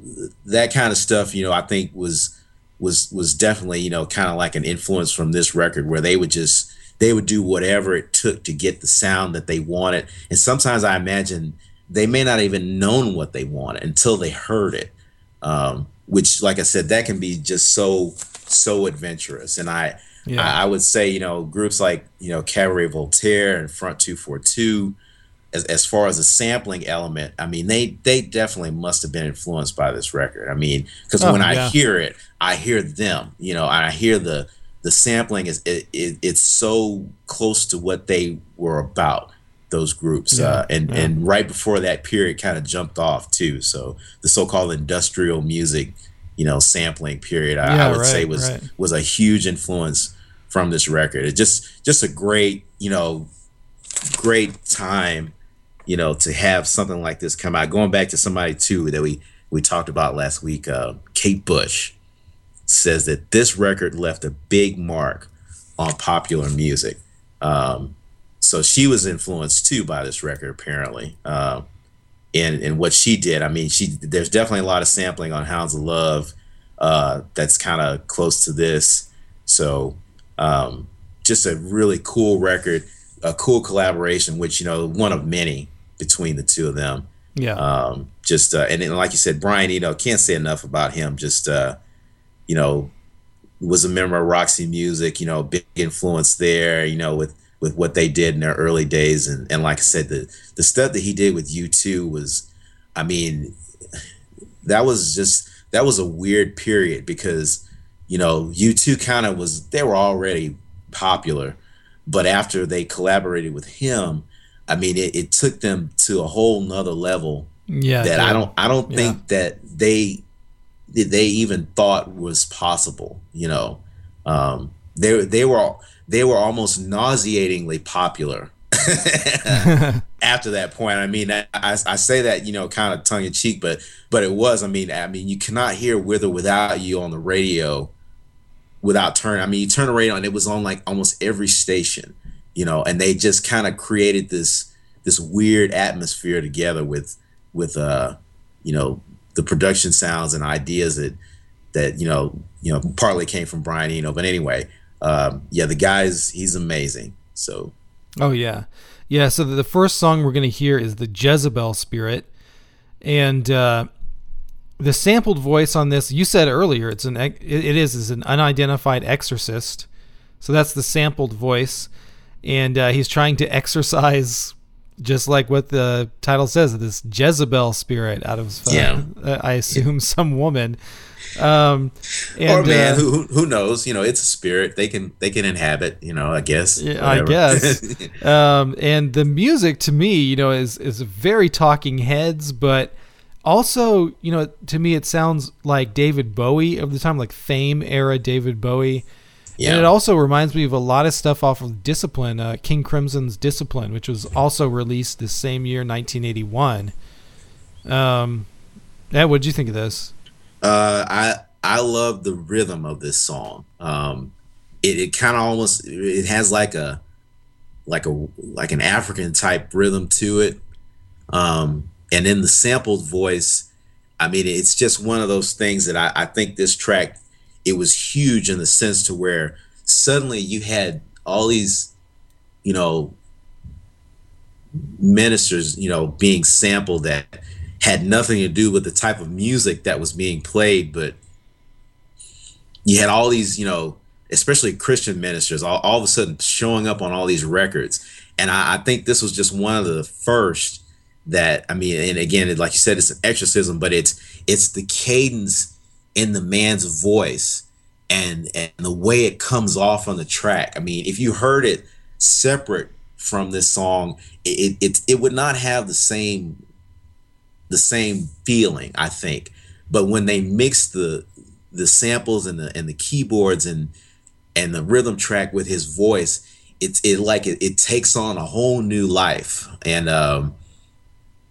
that kind of stuff you know i think was was was definitely you know kind of like an influence from this record where they would just they would do whatever it took to get the sound that they wanted and sometimes i imagine they may not even known what they wanted until they heard it um, which like i said that can be just so so adventurous and i Yeah. I, I would say you know groups like you know cabaret voltaire and front 242 as, as far as the sampling element i mean they they definitely must have been influenced by this record i mean because Oh, when i hear it i hear them you know i hear the the sampling is it, it, it's so close to what they were about those groups Yeah, uh, and yeah. and right before that period kind of jumped off too so the so-called industrial music you know sampling period i, Yeah, I would right, say was right. was a huge influence from this record it's just just a great you know great time you know to have something like this come out. Going back to somebody too that we we talked about last week uh kate bush says that this record left a big mark on popular music. Um so she was influenced too by this record apparently. Um in in what she did i mean she there's definitely a lot of sampling on hounds of love uh that's kind of close to this. So um just a really cool record, a cool collaboration, which you know one of many between the two of them. Yeah. Um, just uh, and then, like you said, Brian Eno can't say enough about him. Just uh, you know, was a member of Roxy Music. You know, big influence there. You know, with with what they did in their early days, and and like I said, the the stuff that he did with U2 was, I mean, that was just that was a weird period because you know U2 kind of was they were already popular, but after they collaborated with him, I mean, it, it took them to a whole nother level yeah. that. I don't I don't Yeah. think that they they even thought was possible. You know, um, they they were they were almost nauseatingly popular after that point. I mean, I, I I say that you know kind of tongue in cheek, but but it was. I mean, I mean, you cannot hear "With or Without You" on the radio without turning. I mean, you turn the radio on, it was on like almost every station. You know, and they just kind of created this this weird atmosphere together with with uh you know the production sounds and ideas that that you know you know partly came from Brian Eno. But anyway, um, yeah, the guy's he's amazing. So Oh yeah, yeah. So the, first song we're gonna hear is the Jezebel Spirit, and uh, the sampled voice on this. You said earlier it's an it is is an unidentified exorcist. So that's the sampled voice, and uh, he's trying to exorcise, just like what the title says, this Jezebel spirit out of uh, Yeah. uh, I assume some woman. Um, and, or man, uh, who who- who knows? You know, it's a spirit. They can they can inhabit. You know, I guess. Yeah, I guess. um, and the music to me, you know, is is very Talking Heads, but also, you know, to me it sounds like David Bowie of the time, like Fame era David Bowie. And it also reminds me of a lot of stuff off of Discipline, uh, King Crimson's Discipline, which was also released the same year, 1981. Um, yeah, what did you think of this? Uh, I I love the rhythm of this song. Um, it it kind of almost it has like a like a like an African type rhythm to it. Um, and then the sampled voice. I mean, it's just one of those things that I, I think this track it was huge in the sense to where suddenly you had all these, you know, ministers, you know, being sampled that had nothing to do with the type of music that was being played, but you had all these, you know, especially Christian ministers, all, all of a sudden showing up on all these records. And I, I think this was just one of the first that I mean, and again, it, like you said, it's an exorcism, but it's it's the cadence in the man's voice and and the way it comes off on the track. I mean, if you heard it separate from this song, it it, it would not have the same the same feeling, I think. But when they mix the the samples and the and the keyboards and and the rhythm track with his voice, it's it like it, it takes on a whole new life. And um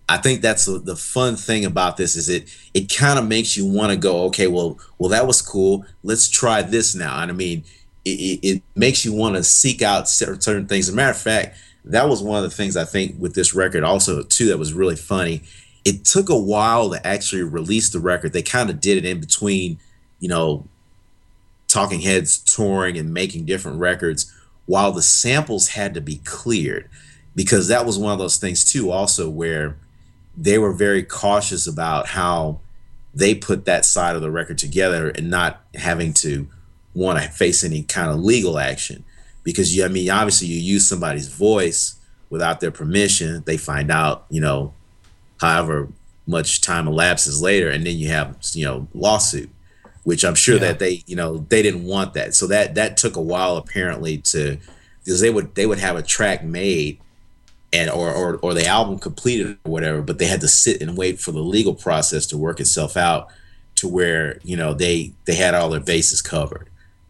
I think that's the, the fun thing about this is it it kind of makes you want to go, okay, well, well, that was cool. Let's try this now. And I mean, it, it, makes you want to seek out certain things. As a matter of fact, that was one of the things I think with this record also too that was really funny. It took a while to actually release the record. They kind of did it in between, you know, Talking Heads touring and making different records while the samples had to be cleared because that was one of those things too also where they were very cautious about how they put that side of the record together and not having to want to face any kind of legal action because you I mean obviously you use somebody's voice without their permission they find out you know however much time elapses later and then you have you know lawsuit which I'm sure Yeah. that they you know they didn't want that so that that took a while apparently to because they would they would have a track made and or, or or the album completed or whatever but they had to sit and wait for the legal process to work itself out to where you know they they had all their bases covered.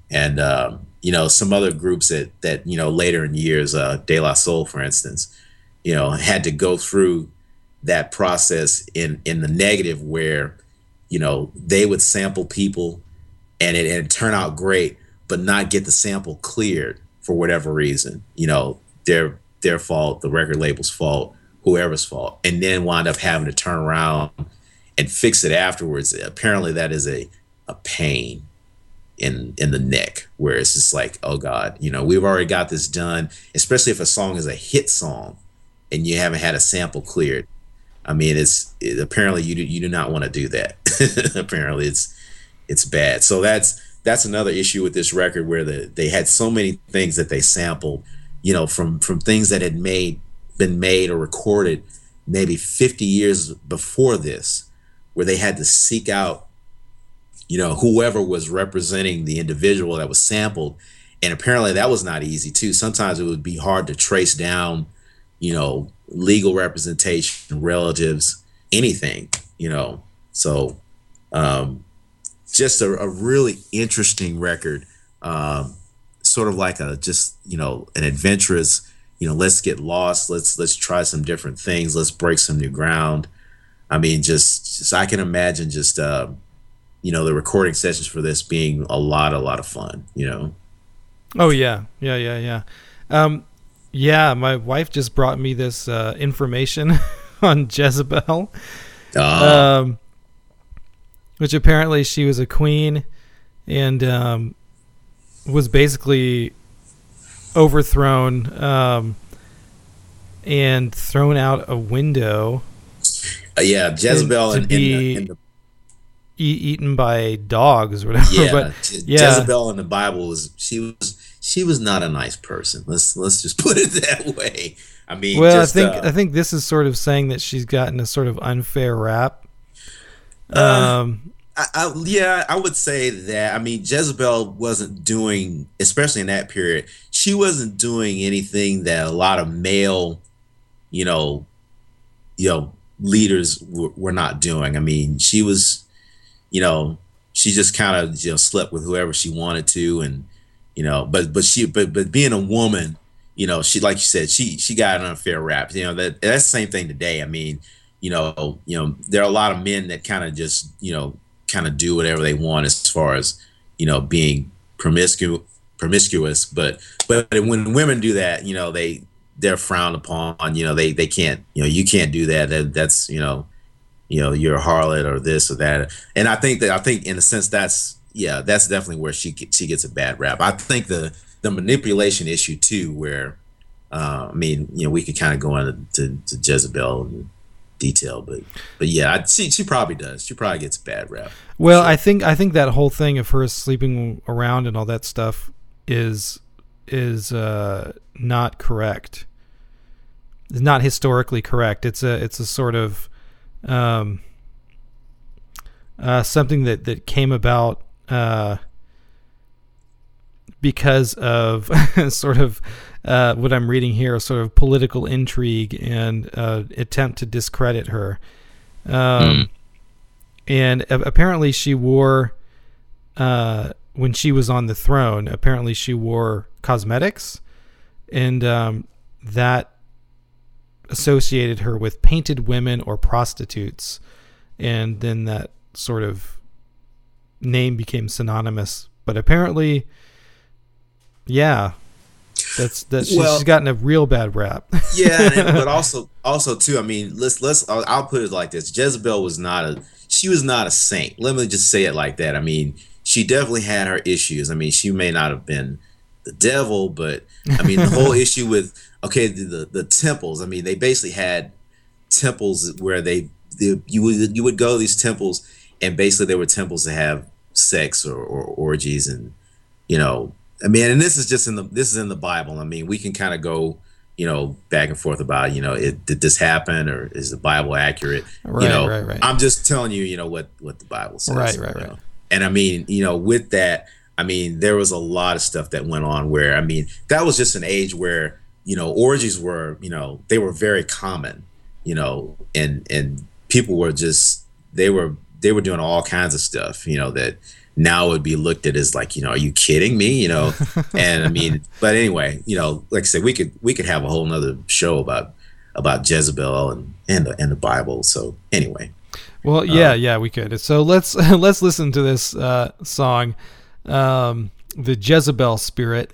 And um, you know some other groups that that you know later in years uh de la soul for instance you know had to go through that process in in the negative where you know they would sample people and it and turn out great but not get the sample cleared for whatever reason. You know their their fault the record label's fault whoever's fault and then wind up having to turn around and fix it afterwards. Apparently that is a a pain in in the neck where it's just like oh god you know we've already got this done especially if a song is a hit song and you haven't had a sample cleared. I mean it's it, apparently you do, you do not want to do that. Apparently it's it's bad. So that's that's another issue with this record where the, they had so many things that they sampled you know from from things that had made been made or recorded maybe 50 years before this where they had to seek out you know, whoever was representing the individual that was sampled. And apparently that was not easy too. Sometimes it would be hard to trace down, you know, legal representation, relatives, anything, you know. So um just a, a really interesting record. Um sort of like a just, you know, an adventurous, you know, let's get lost, let's let's try some different things, let's break some new ground. I mean, just, just I can imagine just uh, you know the recording sessions for this being a lot a lot of fun you know? Oh yeah. Yeah yeah yeah. Um yeah my wife just brought me this uh, information on jezebel. Uh, um which apparently she was a queen and um was basically overthrown um and thrown out a window uh, yeah jezebel in, be- the, in the e- eaten by dogs or whatever yeah, but yeah. Jezebel in the Bible was she was she was not a nice person. Let's let's just put it that way. I mean, well just, i think uh, i think this is sort of saying that she's gotten a sort of unfair rap Uh, um I, I, yeah, I would say that. I mean, Jezebel wasn't doing, especially in that period, she wasn't doing anything that a lot of male, you know, you know, leaders w- were not doing. I mean, she was, you know, she just kind of you know slept with whoever she wanted to, and you know, but but she but but being a woman, you know, she like you said, she she got an unfair rap. You know that that's the same thing today. I mean, you know, you know, there are a lot of men that kind of just you know kind of do whatever they want as far as you know being promiscuous promiscuous but but when women do that you know they they're frowned upon you know they they can't you know you can't do that, that that's you know you know you're a harlot or this or that. And i think that i think in a sense that's yeah that's definitely where she she gets a bad rap. I think the the manipulation issue too where uh, i mean you know we could kind of go into to, to jezebel in detail but but yeah I, she she probably does she probably gets a bad rap Well, I think I think that whole thing of her sleeping around and all that stuff is is uh, not correct. It's not historically correct. It's a it's a sort of um, uh, something that that came about uh, because of sort of uh, what I'm reading here, sort of political intrigue and uh, attempt to discredit her. Um, and a- apparently she wore uh, when she was on the throne apparently she wore cosmetics and um, that associated her with painted women or prostitutes. And then that sort of name became synonymous. But apparently yeah that's that she's, Well- she's gotten a real bad rap yeah, and, but also also too. I mean, let's let's. I'll, I'll put it like this: Jezebel was not a. She was not a saint. Let me just say it like that. I mean, she definitely had her issues. I mean, she may not have been the devil, but I mean, the whole issue with okay, the, the the temples. I mean, they basically had temples where they, they you would you would go to these temples, and basically they were temples to have sex or, or orgies and you know i mean and this is just in the this is in the bible i mean we can kind of go you know back and forth about you know it, did this happen or is the bible accurate Right, you know right, right. i'm just telling you you know what what the bible says Right, right, right. know? and i mean you know with that i mean there was a lot of stuff that went on where i mean that was just an age where you know orgies were you know they were very common you know and and people were just they were they were doing all kinds of stuff you know that now would be looked at as like you know are you kidding me? You know and i mean but anyway you know like i said we could we could have a whole nother show about about jezebel and and the, and the bible. So anyway. Well, yeah, yeah, we could. So let's let's listen to this uh, song, um, "The Jezebel Spirit"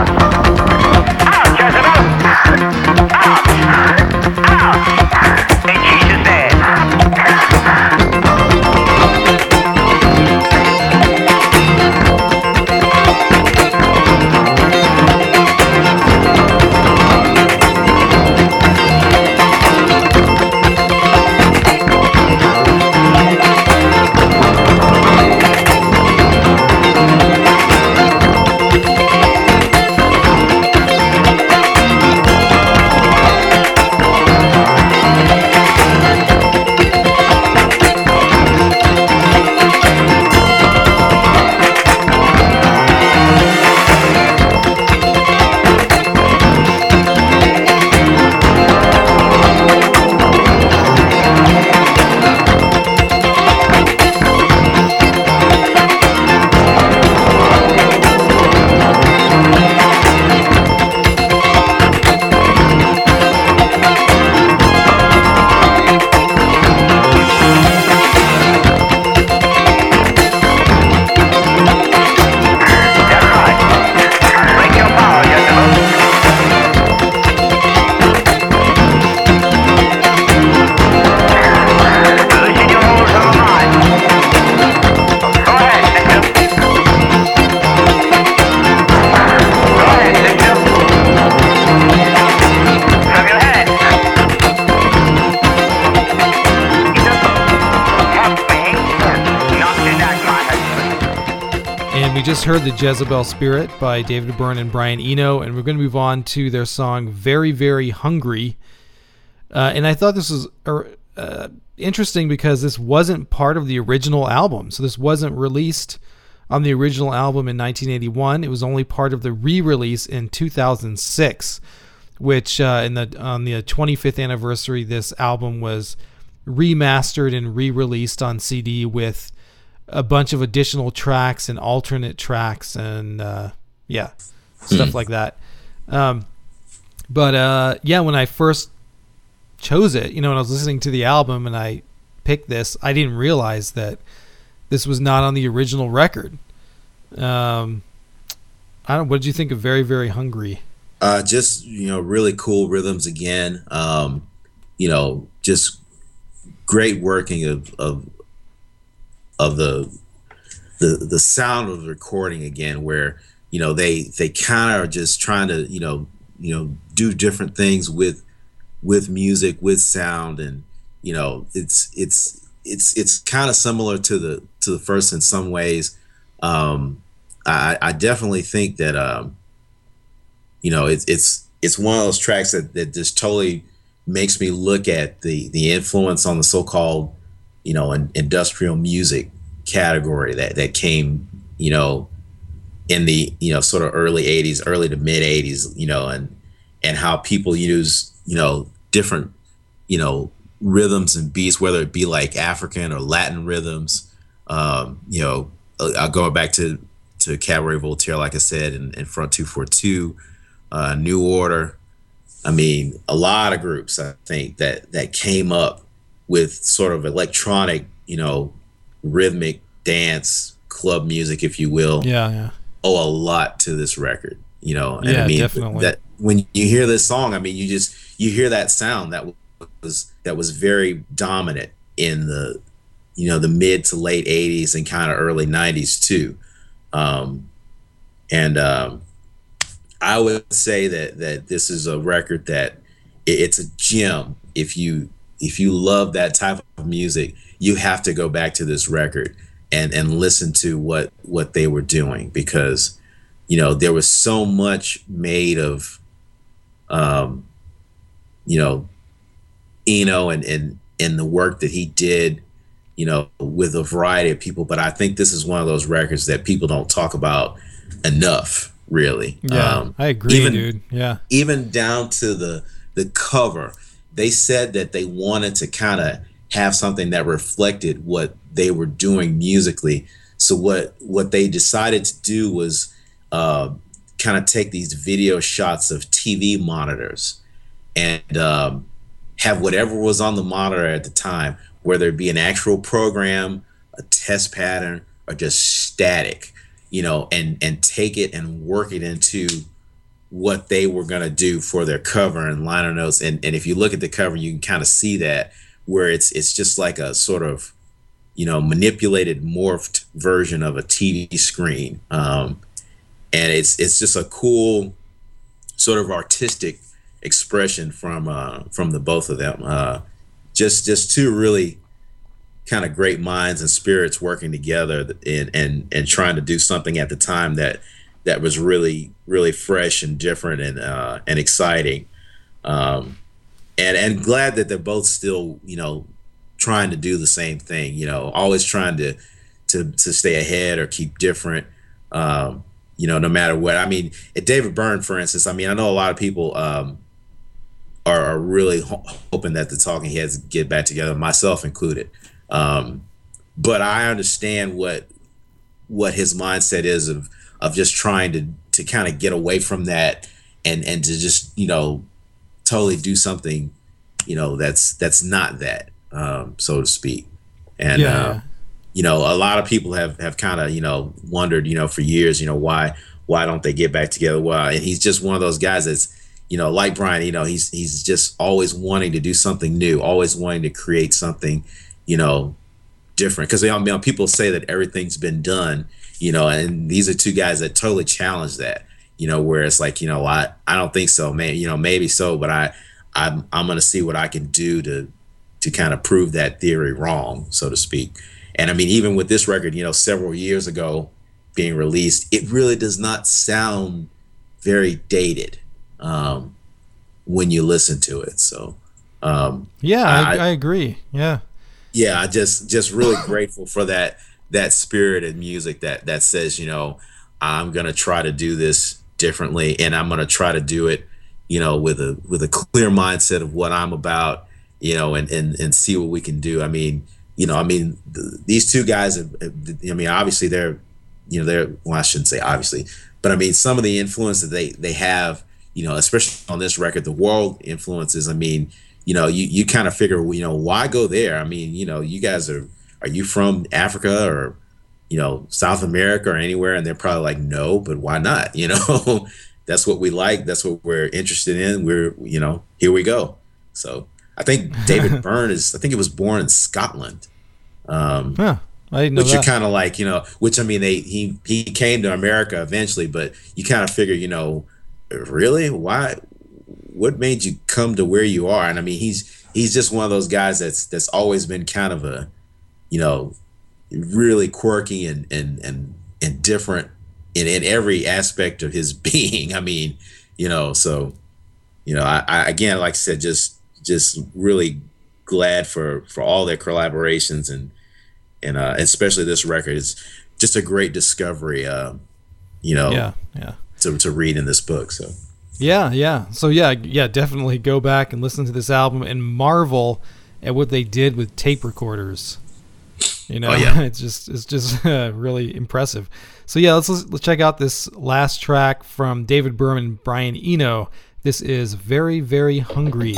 just heard the Jezebel Spirit by David Byrne and Brian Eno, and we're going to move on to their song "Very Very Hungry." Uh, and I thought this was uh, uh, interesting because this wasn't part of the original album, so this wasn't released on the original album in 1981. It was only part of the re-release in 2006, which uh, in the on the 25th anniversary, this album was remastered and re-released on CD with a bunch of additional tracks and alternate tracks and uh, yeah, stuff like that. Um, but uh, yeah, when I first chose it, you know, when I was listening to the album and I picked this, I didn't realize that this was not on the original record. Um, I don't. What did you think of "Very Very Hungry"? Uh, just you know, really cool rhythms again. Um, you know, just great working of of of the the the sound of the recording again, where you know they they kind of are just trying to you know you know do different things with with music with sound and you know it's it's it's it's kind of similar to the to the first in some ways. Um i i definitely think that um you know it's it's it's one of those tracks that that just totally makes me look at the the influence on the so-called you know in, industrial music category that that came you know in the you know sort of early 80s early to mid 80s you know and and how people use you know different you know rhythms and beats whether it be like african or latin rhythms. Um you know going back to to cabaret voltaire like i said in, in front 242 uh new order. I mean a lot of groups i think that that came up with sort of electronic you know rhythmic dance club music if you will Yeah, yeah. owe a lot to this record, you know. And Yeah, I mean definitely. that when you hear this song, I mean you just you hear that sound that was that was very dominant in the you know the mid to late 80s and kind of early 90s too. Um and um I would say that that this is a record that it- it's a gem if you if you love that type of music, you have to go back to this record and and listen to what what they were doing because you know there was so much made of um you know Eno and and and the work that he did you know with a variety of people. But I think this is one of those records that people don't talk about enough really. Yeah, Um, I agree, even- dude. Yeah, even down to the the cover they said that they wanted to kind of have something that reflected what they were doing musically. So what what they decided to do was uh, kind of take these video shots of tv monitors and um, have whatever was on the monitor at the time, whether it be an actual program, a test pattern, or just static, you know, and and take it and work it into what they were going to do for their cover and liner notes. And and if you look at the cover, you can kind of see that where it's it's just like a sort of you know manipulated morphed version of a TV screen. Um, and it's it's just a cool sort of artistic expression from uh, from the both of them. Uh, just just two really kind of great minds and spirits working together and and and trying to do something at the time that that was really really fresh and different and uh, and exciting. Um, and and glad that they're both still you know trying to do the same thing. You know, always trying to to to stay ahead or keep different. Um, you know, no matter what. I mean, David Byrne, for instance. I mean, I know a lot of people um, are, are, really ho- hoping that the Talking Heads get back together, myself included. Um, but I understand what what his mindset is of of just trying to to kind of get away from that and and to just you know totally do something you know that's that's not that um, so to speak and Yeah. uh, you know a lot of people have have kind of you know wondered you know for years you know why why don't they get back together why and he's just one of those guys that's you know like Brian you know he's he's just always wanting to do something new always wanting to create something you know different because you know, people say that everything's been done you know and these are two guys that totally challenge that you know where it's like you know i i don't think so man, you know maybe so but i i'm i'm gonna see what i can do to to kind of prove that theory wrong so to speak and i mean even with this record you know several years ago being released it really does not sound very dated um when you listen to it so um Yeah, I, I- I agree. Yeah. yeah i just just really grateful for that that spirit in music that that says you know i'm gonna try to do this differently and i'm gonna try to do it you know with a with a clear mindset of what i'm about you know and and, and see what we can do. I mean you know i mean th- these two guys have, i mean obviously they're you know they're well i shouldn't say obviously but i mean some of the influence that they they have you know especially on this record the world influences i mean you know you you kind of figure you know why go there? I mean you know you guys are are you from africa or you know south america or anywhere? And they're probably like no but why not? You know that's what we like. That's what we're interested in. We're you know here we go. So i think david byrne is i think he was born in scotland. Um Huh. I didn't know which you're kind of like, you know, which I mean, they he he came to America eventually, but you kind of figure, you know, really, why, what made you come to where you are? And I mean, he's he's just one of those guys that's that's always been kind of a, you know, really quirky and and and and different in in every aspect of his being. I mean, you know, so, you know, I, I again, like I said, just just really glad for for all their collaborations and and uh, especially this record is just a great discovery. Uh, you know, yeah, yeah. to to read in this book. So Yeah, yeah. So yeah, yeah, definitely go back and listen to this album and marvel at what they did with tape recorders. You know, Oh, yeah. it's just it's just uh, really impressive. So yeah, let's let's check out this last track from David Byrne and Brian Eno. This is very very hungry.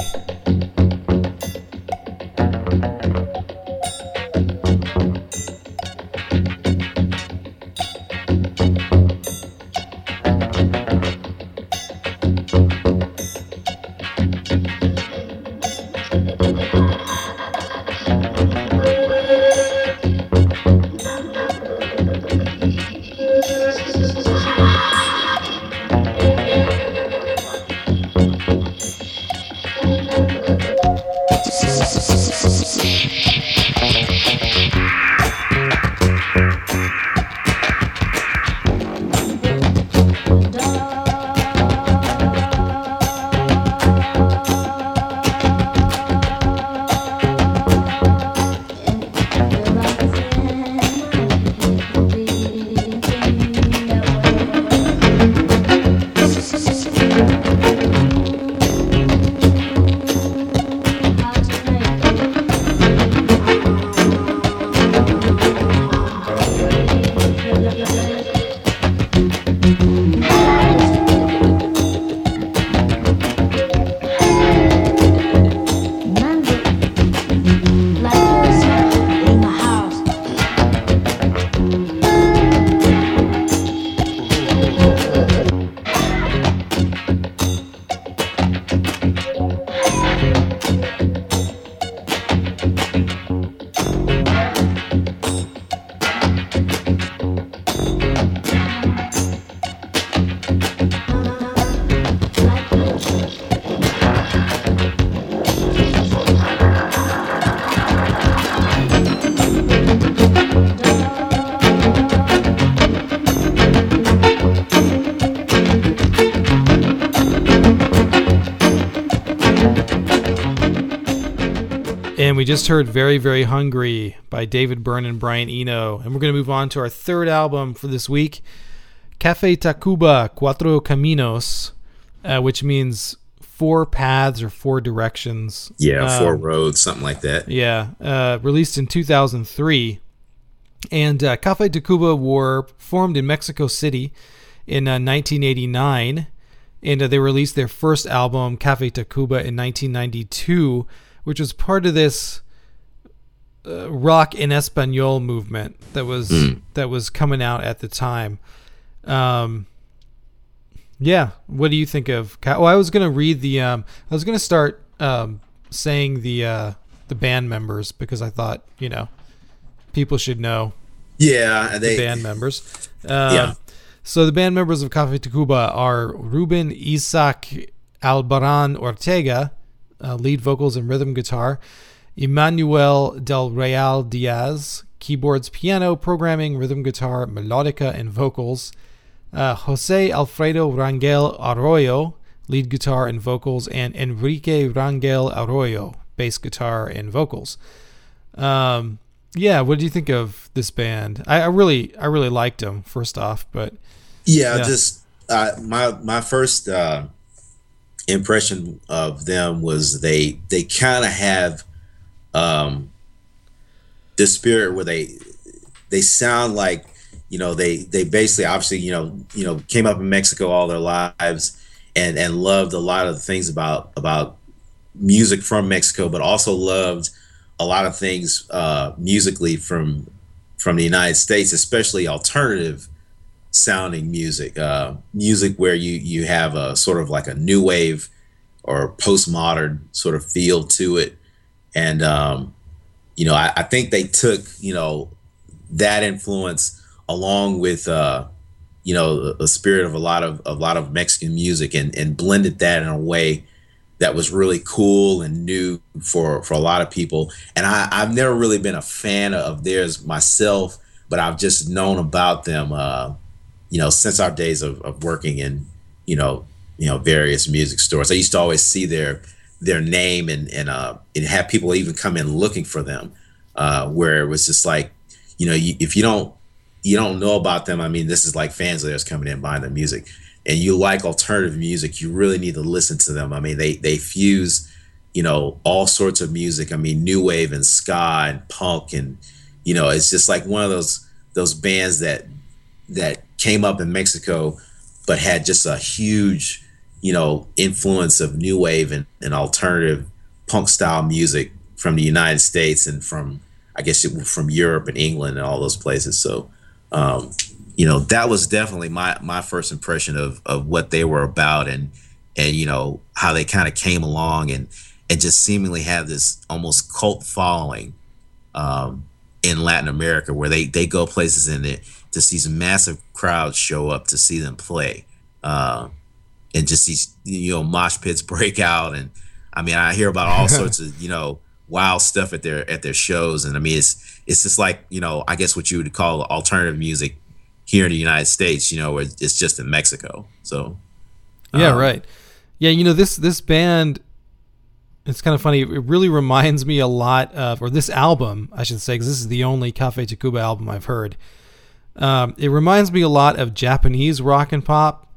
We just heard Very, Very Hungry by David Byrne and Brian Eno. And we're going to move on to our third album for this week Cafe Tacvba Cuatro Caminos, uh, which means four paths or four directions. Yeah, four Um, roads, something like that. Yeah, uh, released in 2003. And uh, Cafe Tacvba were formed in Mexico City in uh, 1989. And uh, they released their first album, Cafe Tacvba, in 1992, which was part of this uh, rock in Espanol movement that was that was coming out at the time. Um, yeah, what do you think of? Well, I was gonna read the. Um, I was gonna start um, saying the uh, the band members because I thought you know people should know Yeah, they. band members. Um, Yeah. So the band members of Cafe Tacvba are Ruben Isaac Albarran Ortega, uh, lead vocals and rhythm guitar, Emmanuel Del Real Diaz, keyboards, piano, programming, rhythm guitar, melodica, and vocals, uh, Jose Alfredo Rangel Arroyo, lead guitar and vocals, and Enrique Rangel Arroyo, bass guitar and vocals. Um, yeah, what do you think of this band? I, I really, I really liked them. First off, but Yeah, Yeah. just uh, my my first uh, impression of them was they they kind of have um, this spirit where they they sound like you know they they basically obviously you know you know came up in Mexico all their lives and and loved a lot of the things about about music from Mexico, but also loved a lot of things uh, musically from from the United States, especially alternative sounding music, uh, music where you you have a sort of like a new wave or postmodern sort of feel to it, and um, you know I, I think they took you know that influence along with uh, you know the, spirit of a lot of a lot of Mexican music and and blended that in a way that was really cool and new for for a lot of people. And I, I've never really been a fan of theirs myself, but I've just known about them, uh, you know, since our days of, of working in, you know, you know, various music stores. I used to always see their their name and and uh, and have people even come in looking for them, uh, where it was just like, you know, you, if you don't you don't know about them, I mean, this is like fans of theirs coming in buying their music and you like alternative music, you really need to listen to them. I mean, they they fuse, you know, all sorts of music. I mean, new wave and ska and punk, and you know, it's just like one of those those bands that that came up in Mexico, but had just a huge, you know, influence of new wave and, and alternative punk style music from the United States and from I guess it, from Europe and England and all those places. So. Um, you know that was definitely my my first impression of of what they were about and and you know how they kind of came along and and just seemingly have this almost cult following um, in Latin America where they they go places and it to see some massive crowds show up to see them play uh, and just these you know mosh pits break out and I mean I hear about all sorts of you know wild stuff at their at their shows and I mean it's it's just like you know I guess what you would call alternative music here in the United States, you know, where it's just in Mexico. So yeah, Um, right. Yeah, you know this this band. It's kind of funny. It really reminds me a lot of, or this album, I should say, because this is the only Cafe Tacvba album I've heard. Um, it reminds me a lot of Japanese rock and pop,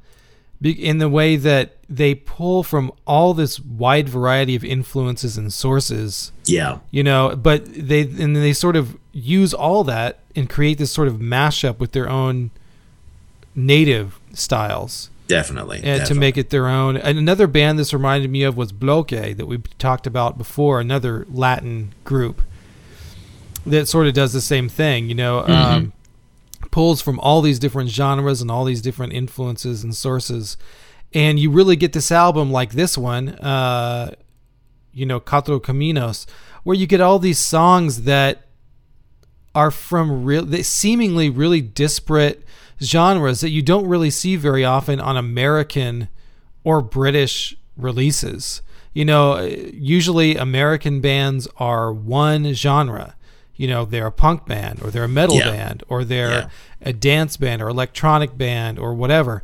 in the way that they pull from all this wide variety of influences and sources. Yeah, you know but they and they sort of use all that and create this sort of mashup with their own native styles. Definitely. and to make it their own. And another band this reminded me of was bloque that we talked about before another latin group that sort of does the same thing you know um, pulls from all these different genres and all these different influences and sources and you really get this album like this one uh, you know Cuatro Caminos where you get all these songs that are from real seemingly really disparate genres that you don't really see very often on American or British releases. You know, usually American bands are one genre. You know, they're a punk band or they're a metal Yeah. band or they're Yeah. a dance band or electronic band or whatever.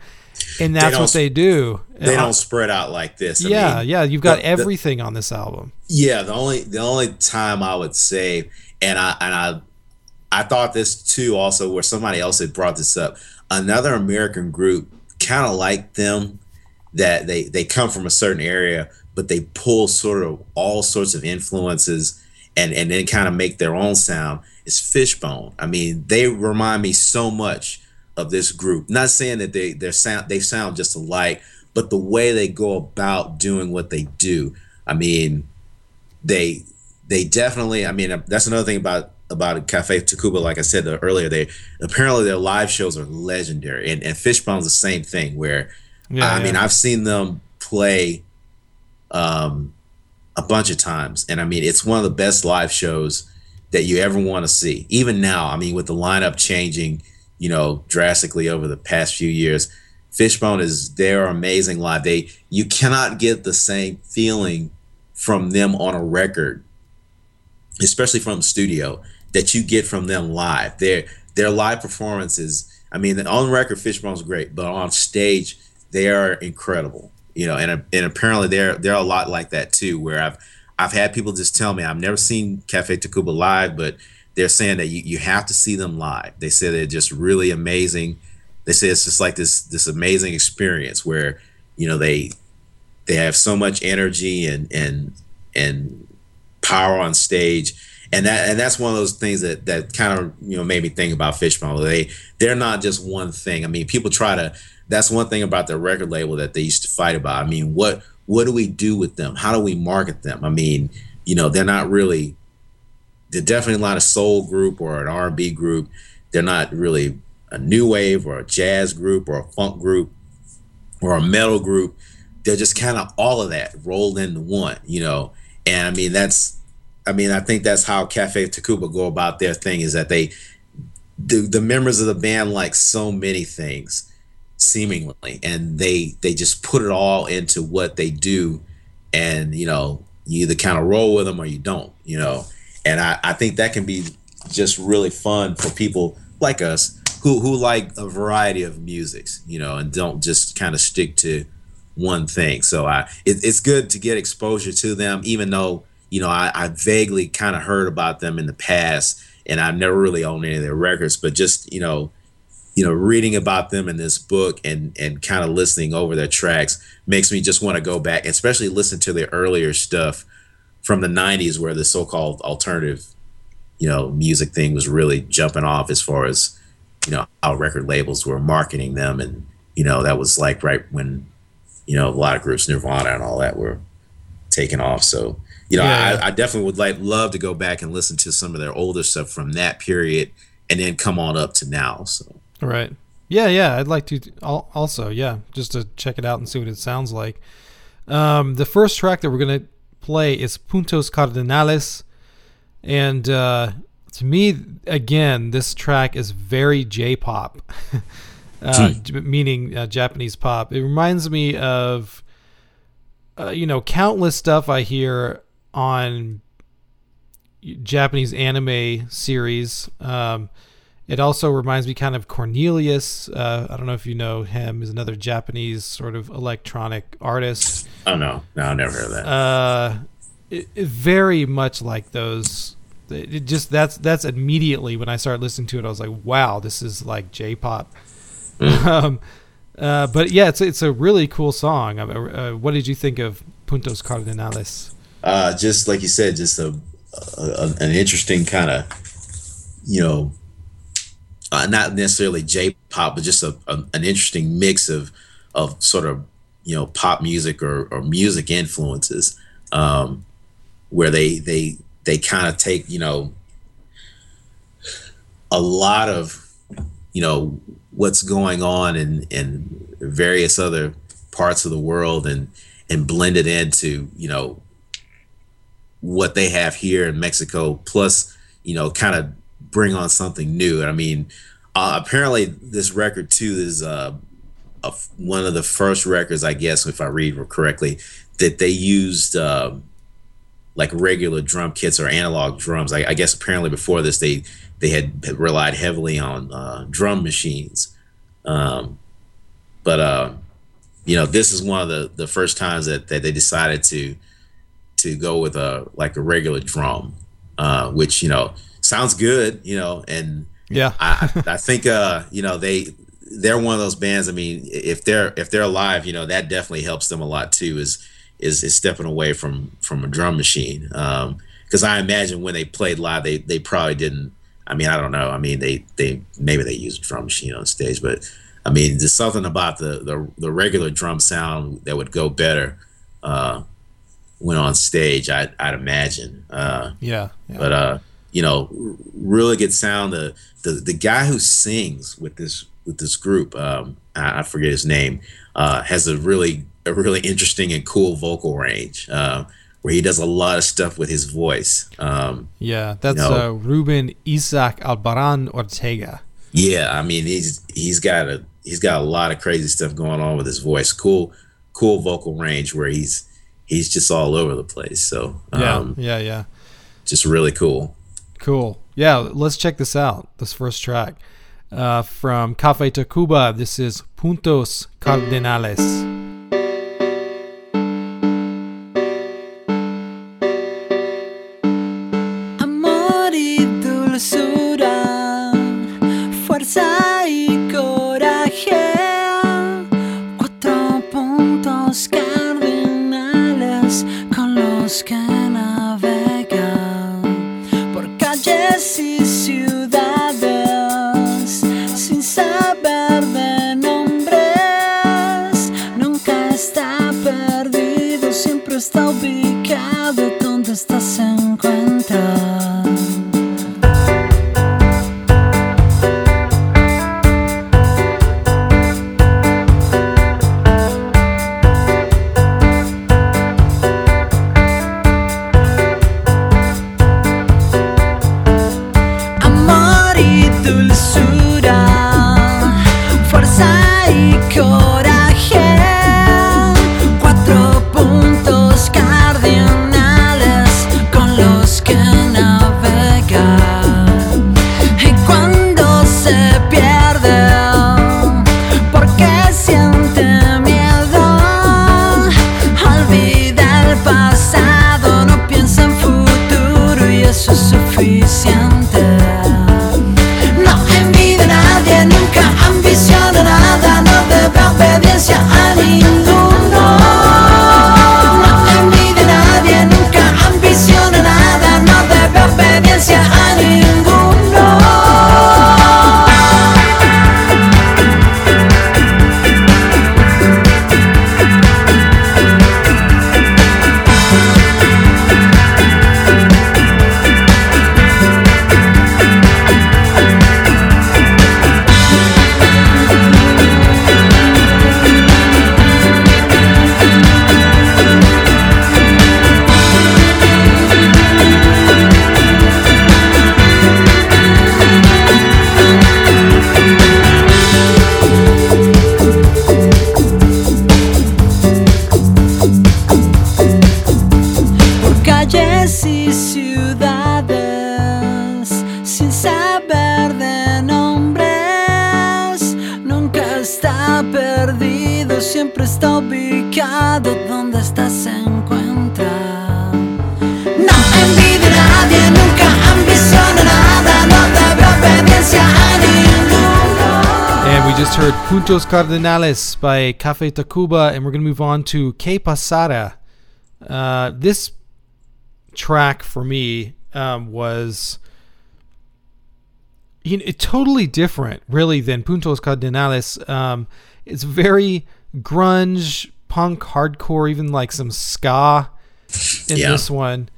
and that's don't what they do. They don't spread out like this. I yeah, mean, yeah. You've got the- the- everything on this album. Yeah, the only the only time I would say, and I and I I thought this too also where somebody else had brought this up. Another American group kind of like them that they they come from a certain area, but they pull sort of all sorts of influences and and then kind of make their own sound. Is Fishbone. I mean, they remind me so much of this group. Not saying that they they sound they sound just alike, but the way they go about doing what they do. I mean, they they definitely i mean that's another thing about about cafe tacvba like i said earlier they apparently their live shows are legendary and, and fishbone's the same thing where Yeah, i mean i've seen them play um a bunch of times and i mean it's one of the best live shows that you ever want to see even now i mean with the lineup changing you know drastically over the past few years fishbone is they're amazing live they you cannot get the same feeling from them on a record, especially from the studio, that you get from them live. Their their live performances. I mean, on record, Fishbone's great, but on stage, they are incredible. You know, and and apparently they're they're a lot like that too. Where I've I've had people just tell me I've never seen Cafe Tacvba live, but they're saying that you, you have to see them live. They say they're just really amazing. They say it's just like this this amazing experience where you know they they have so much energy and and and power on stage and that and that's one of those things that that kind of you know made me think about Fishbone. They they're not just one thing. I mean, people try to. That's one thing about the record label that they used to fight about. I mean, what what do we do with them? How do we market them? I mean, you know, they're not really. They're definitely not a soul group or an R and B group. They're not really a new wave or a jazz group or a funk group or a metal group they're just kind of all of that rolled into one, you know. And I mean, that's, I mean, I think that's how Cafe Tacvba go about their thing is that they, the, the members of the band like so many things, seemingly, and they they just put it all into what they do, and you know, you either kind of roll with them or you don't, you know. And I I think that can be just really fun for people like us who who like a variety of musics, you know, and don't just kind of stick to one thing. So I it, it's good to get exposure to them, even though you know I, I vaguely kind of heard about them in the past, and I've never really owned any of their records. But just you know, you know, reading about them in this book and and kind of listening over their tracks makes me just want to go back, especially listen to their earlier stuff from the '90s, where the so-called alternative, you know, music thing was really jumping off as far as you know how record labels were marketing them, and you know that was like right when you know, a lot of groups, Nirvana and all that were taken off. So, you know, Yeah. I, I definitely would like love to go back and listen to some of their older stuff from that period and then come on up to now. So Right. Yeah, yeah. I'd like to also, yeah, just to check it out and see what it sounds like. Um, the first track that we're gonna play is Puntos Cardinales, and uh, to me, again, this track is very J-pop, uh, meaning uh, Japanese pop. It reminds me of, uh, you know, countless stuff I hear on Japanese anime series. Um, it also reminds me kind of Cornelius. Uh, I don't know if you know him. He's another Japanese sort of electronic artist. oh no, no, I never heard of that. Uh, it, it very much like those. It just that's that's immediately when I started listening to it, I was like, wow, this is like J-pop. um, uh, but yeah, it's it's a really cool song. Uh, uh, what did you think of Puntos Cardinales? uh, just like you said, just a, a an interesting kind of, you know, uh, not necessarily J-pop, but just a, a an interesting mix of of sort of you know pop music or, or music influences, um, where they they they kind of take you know a lot of you know what's going on in in various other parts of the world and and blend it into you know what they have here in Mexico, plus you know, kind of bring on something new. I mean, uh, apparently this record too is uh, one of the first records, I guess, if I read correctly, that they used uh, like regular drum kits or analog drums. I, I guess apparently before this they they had relied heavily on uh, drum machines. Um, but uh, you know, this is one of the the first times that, that they decided to to go with a like a regular drum, uh, which you know sounds good, you know, and Yeah. I I think uh you know they they're one of those bands. I mean, if they're if they're alive, you know that definitely helps them a lot too. Is is, is stepping away from from a drum machine. Um, because I imagine when they played live, they they probably didn't. I mean, I don't know. I mean, they they maybe they used a drum machine on stage, but I mean, there's something about the the, the regular drum sound that would go better uh, when on stage. I, I'd imagine. Uh, yeah. yeah. but uh you know really good sound the the the guy who sings with this with this group um i, I forget his name uh has a really a really interesting and cool vocal range uh where he does a lot of stuff with his voice um yeah. That's know- uh, Ruben Isaac Albarran Ortega. yeah i mean he's he's got a he's got a lot of crazy stuff going on with his voice cool cool vocal range where he's he's just all over the place so Yeah. um yeah. Yeah. just really cool Cool. Yeah, let's check this out. This first track uh, from Cafe Tacvba. This is Puntos Cardinales. Calles y Puntos Cardinales by Cafe Tacvba, and we're going to move on to Que Pasara. Uh, this track for me um, was you know, totally different, really, than Puntos Cardinales. Um, it's very grunge, punk, hardcore, even like some ska in Yeah. this one.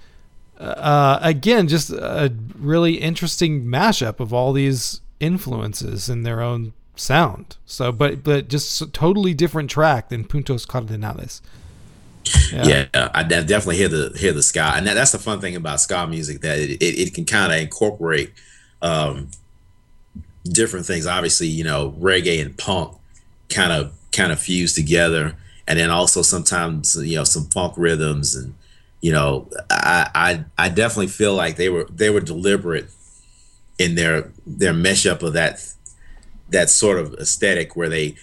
Uh, again, just a really interesting mashup of all these influences in their own sound. So, but but just totally different track than Puntos Cardinales. yeah, I definitely hear the hear the ska, and that, that's the fun thing about ska music that it, it, it can kind of incorporate um, different things. Obviously, you know, reggae and punk kind of kind of fuse together, and then also sometimes you know some funk rhythms, and you know, I I, I definitely feel like they were they were deliberate in their their mesh up of that that sort of aesthetic where they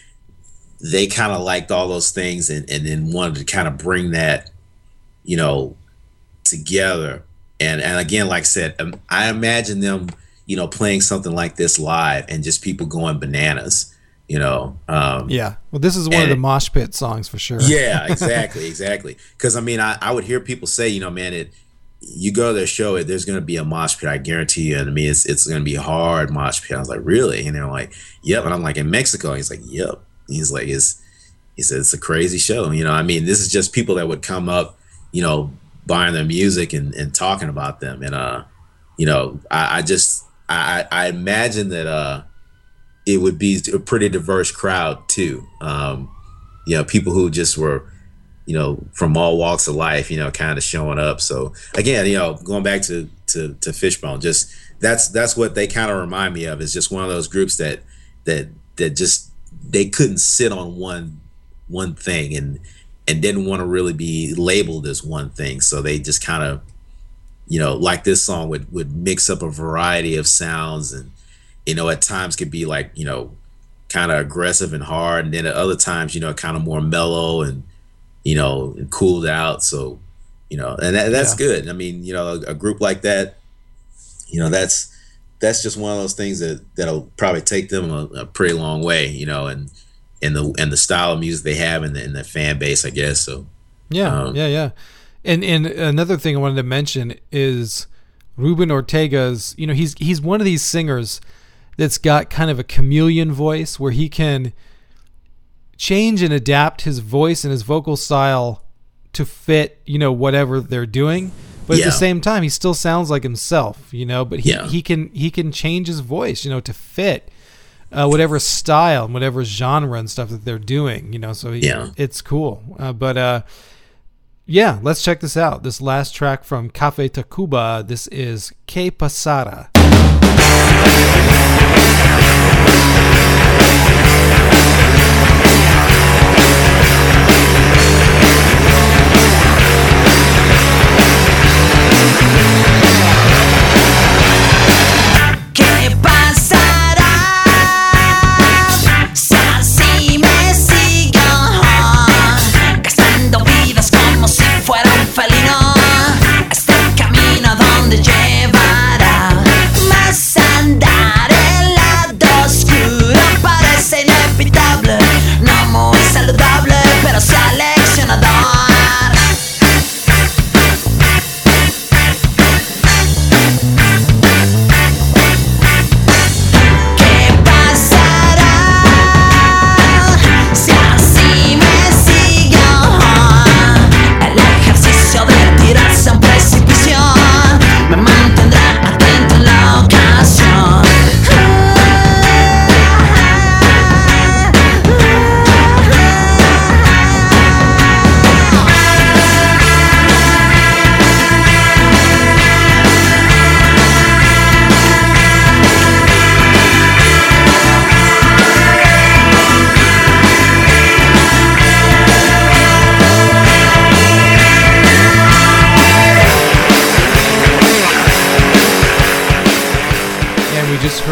they kind of liked all those things and, and then wanted to kind of bring that, you know, together. And and again, like I said, um, I imagine them, you know, playing something like this live and just people going bananas, you know. Um, Yeah. Well, this is one of the mosh pit songs for sure. yeah, exactly, exactly. Because I mean, I, I would hear people say, you know, man, it. You go to show, it there's going to be a mosh pit. I guarantee you. And I mean, it's it's going to be hard mosh pit. I was like, really? And they're like, yep. And I'm like, in Mexico. He's like, yep. He's like, it's he said it's a crazy show. You know, I mean, this is just people that would come up, you know, buying their music and, and talking about them. And uh, you know, I, I just I, I imagine that uh it would be a pretty diverse crowd too. Um, you know, people who just were, you know, from all walks of life, you know, kind of showing up. So again, you know, going back to to to Fishbone, just that's that's what they kind of remind me of. Is just one of those groups that that that just they couldn't sit on one one thing and and didn't want to really be labeled as one thing. So they just kind of, you know, like this song would would mix up a variety of sounds and you know at times could be like you know kind of aggressive and hard and then at other times you know kind of more mellow and you know and cooled out so you know and that, that's Yeah. good i mean you know a, a group like that you know that's that's just one of those things that that'll probably take them a, a pretty long way you know and and the and the style of music they have and the, and the fan base i guess so Yeah, Um, yeah, yeah. And and another thing I wanted to mention is Ruben Ortega's. You know, he's he's one of these singers that's got kind of a chameleon voice where he can change and adapt his voice and his vocal style to fit you know whatever they're doing. But at the same time, he still sounds like himself, you know. But he, Yeah. he can he can change his voice, you know, to fit uh, whatever style and whatever genre and stuff that they're doing, you know. So he, Yeah. it's cool. Uh, but uh, yeah, let's check this out. This last track from Cafe Tacvba. This is Que Pasara.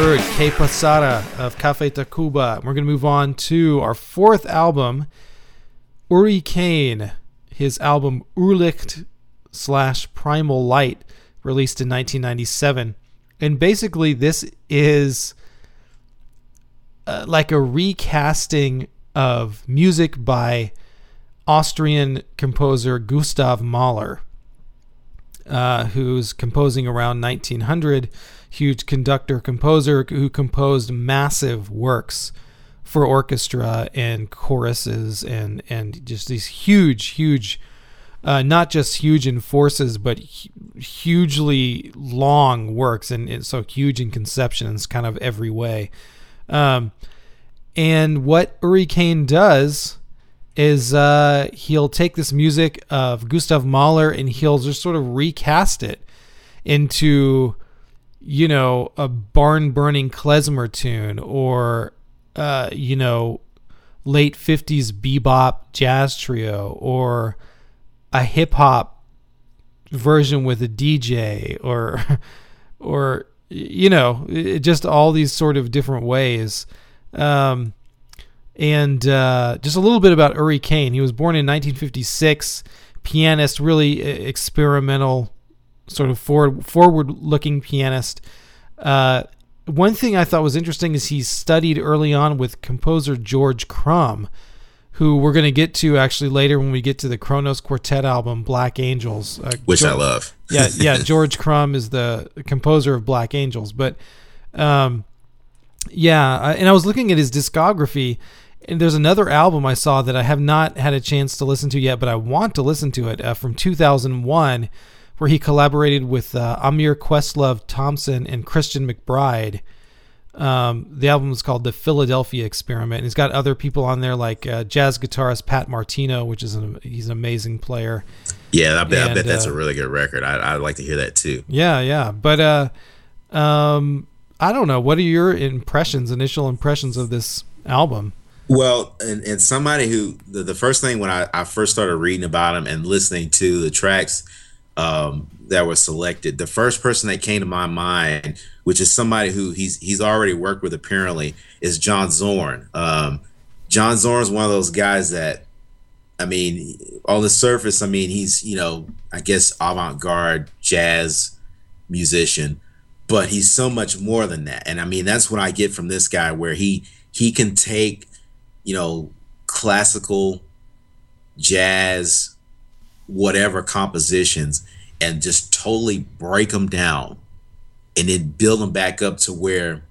Heard Que Pasara of Cafe Tacvba. We're going to move on to our fourth album, Uri Caine, his album Urlicht slash Primal Light, released in 1997. And basically, this is uh, like a recasting of music by Austrian composer Gustav Mahler uh, who's composing around 1900, huge conductor composer who composed massive works for orchestra and choruses and and just these huge, huge, uh, not just huge in forces, but hu- hugely long works and, so huge in conception in kind of every way. Um, and what Uri Caine does is uh, he'll take this music of Gustav Mahler and he'll just sort of recast it into, you know, a barn burning klezmer tune or, uh, you know, late 50s bebop jazz trio or a hip hop version with a DJ or, or, you know, it, just all these sort of different ways. Um, And uh, just a little bit about Uri Caine. He was born in 1956, pianist, really experimental, sort of forward forward looking pianist. Uh, one thing I thought was interesting is he studied early on with composer George Crumb, who we're going to get to actually later when we get to the Kronos Quartet album, Black Angels. Uh, which I love. yeah, yeah. George Crumb is the composer of Black Angels, but um, yeah. I- And I was looking at his discography, and there's another album I saw that I have not had a chance to listen to yet, but I want to listen to it uh, from 2001, where he collaborated with uh, Ahmir Questlove Thompson and Christian McBride. Um, the album is called The Philadelphia Experiment. And he's got other people on there like uh, jazz guitarist Pat Martino, which is an, he's an amazing player. Yeah, I bet, I bet that's uh, a really good record. I, I'd like to hear that too. Yeah, yeah. But uh um I don't know. What are your impressions, initial impressions of this album? Well, and, and somebody who the, the first thing when I, I first started reading about him and listening to the tracks um, that were selected, the first person that came to my mind, which is somebody who he's he's already worked with apparently, is John Zorn. Um, John Zorn is one of those guys that, I mean, on the surface, I mean, he's you know, I guess avant-garde jazz musician, but he's so much more than that. And I mean, that's what I get from this guy, where he he can take you know, classical, jazz, whatever compositions and just totally break them down and then build them back up to where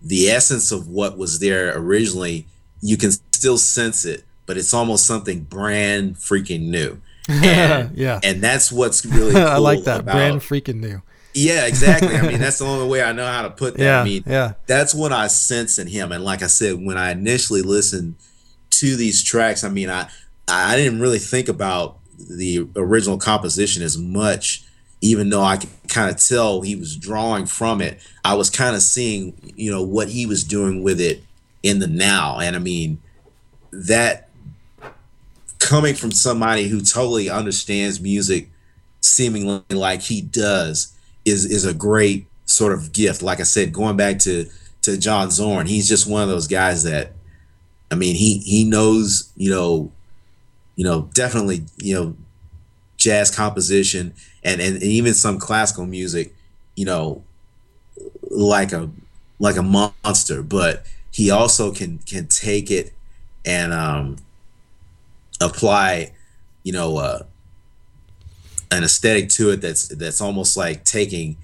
the essence of what was there originally, you can still sense it, but it's almost something brand freaking new. And, Yeah. and that's what's really cool I like that. about- Brand freaking new. yeah, exactly. I mean, that's the only way I know how to put that. Yeah. I mean, yeah. that's what I sense in him. And like I said, when I initially listened to these tracks, I mean, I I didn't really think about the original composition as much, even though I could kind of tell he was drawing from it. I was kind of seeing, you know, what he was doing with it in the now. And I mean, that coming from somebody who totally understands music seemingly like he does is is a great sort of gift. Like I said, going back to to John Zorn, he's just one of those guys that I mean, he he knows, you know, you know, definitely, you know, jazz composition and and, and even some classical music, you know, like a like a monster, but he also can can take it and um apply, you know, uh an aesthetic to it that's that's almost like taking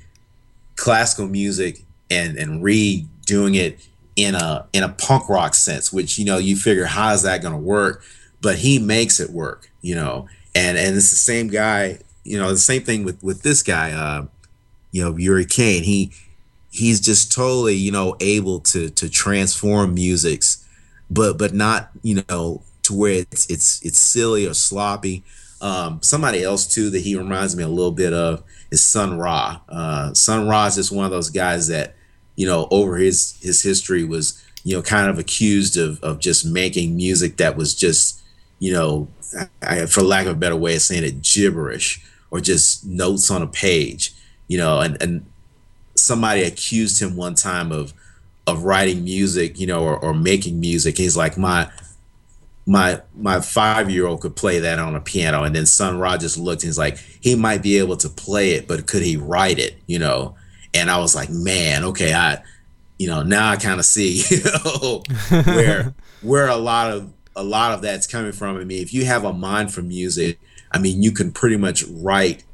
classical music and and redoing it in a in a punk rock sense which you know you figure how is that going to work but he makes it work you know? And and it's the same guy you know the same thing with with this guy uh you know Uri Caine. He he's just totally you know able to to transform musics but but not you know to where it's it's it's silly or sloppy. Um, somebody else too that he reminds me a little bit of is Sun Ra. Uh, Sun Ra is just one of those guys that, you know, over his his history was, you know, kind of accused of of just making music that was just, you know, I, for lack of a better way of saying it, gibberish or just notes on a page, you know, and and somebody accused him one time of of writing music, you know, or, or making music. He's like my my my five year old could play that on a piano. And then Sun Ra just looked and he's like he might be able to play it but could he write it? You know? And i was like man okay i you know now i kind of see you know where where a lot of a lot of that's coming from. I mean if you have a mind for music i mean you can pretty much write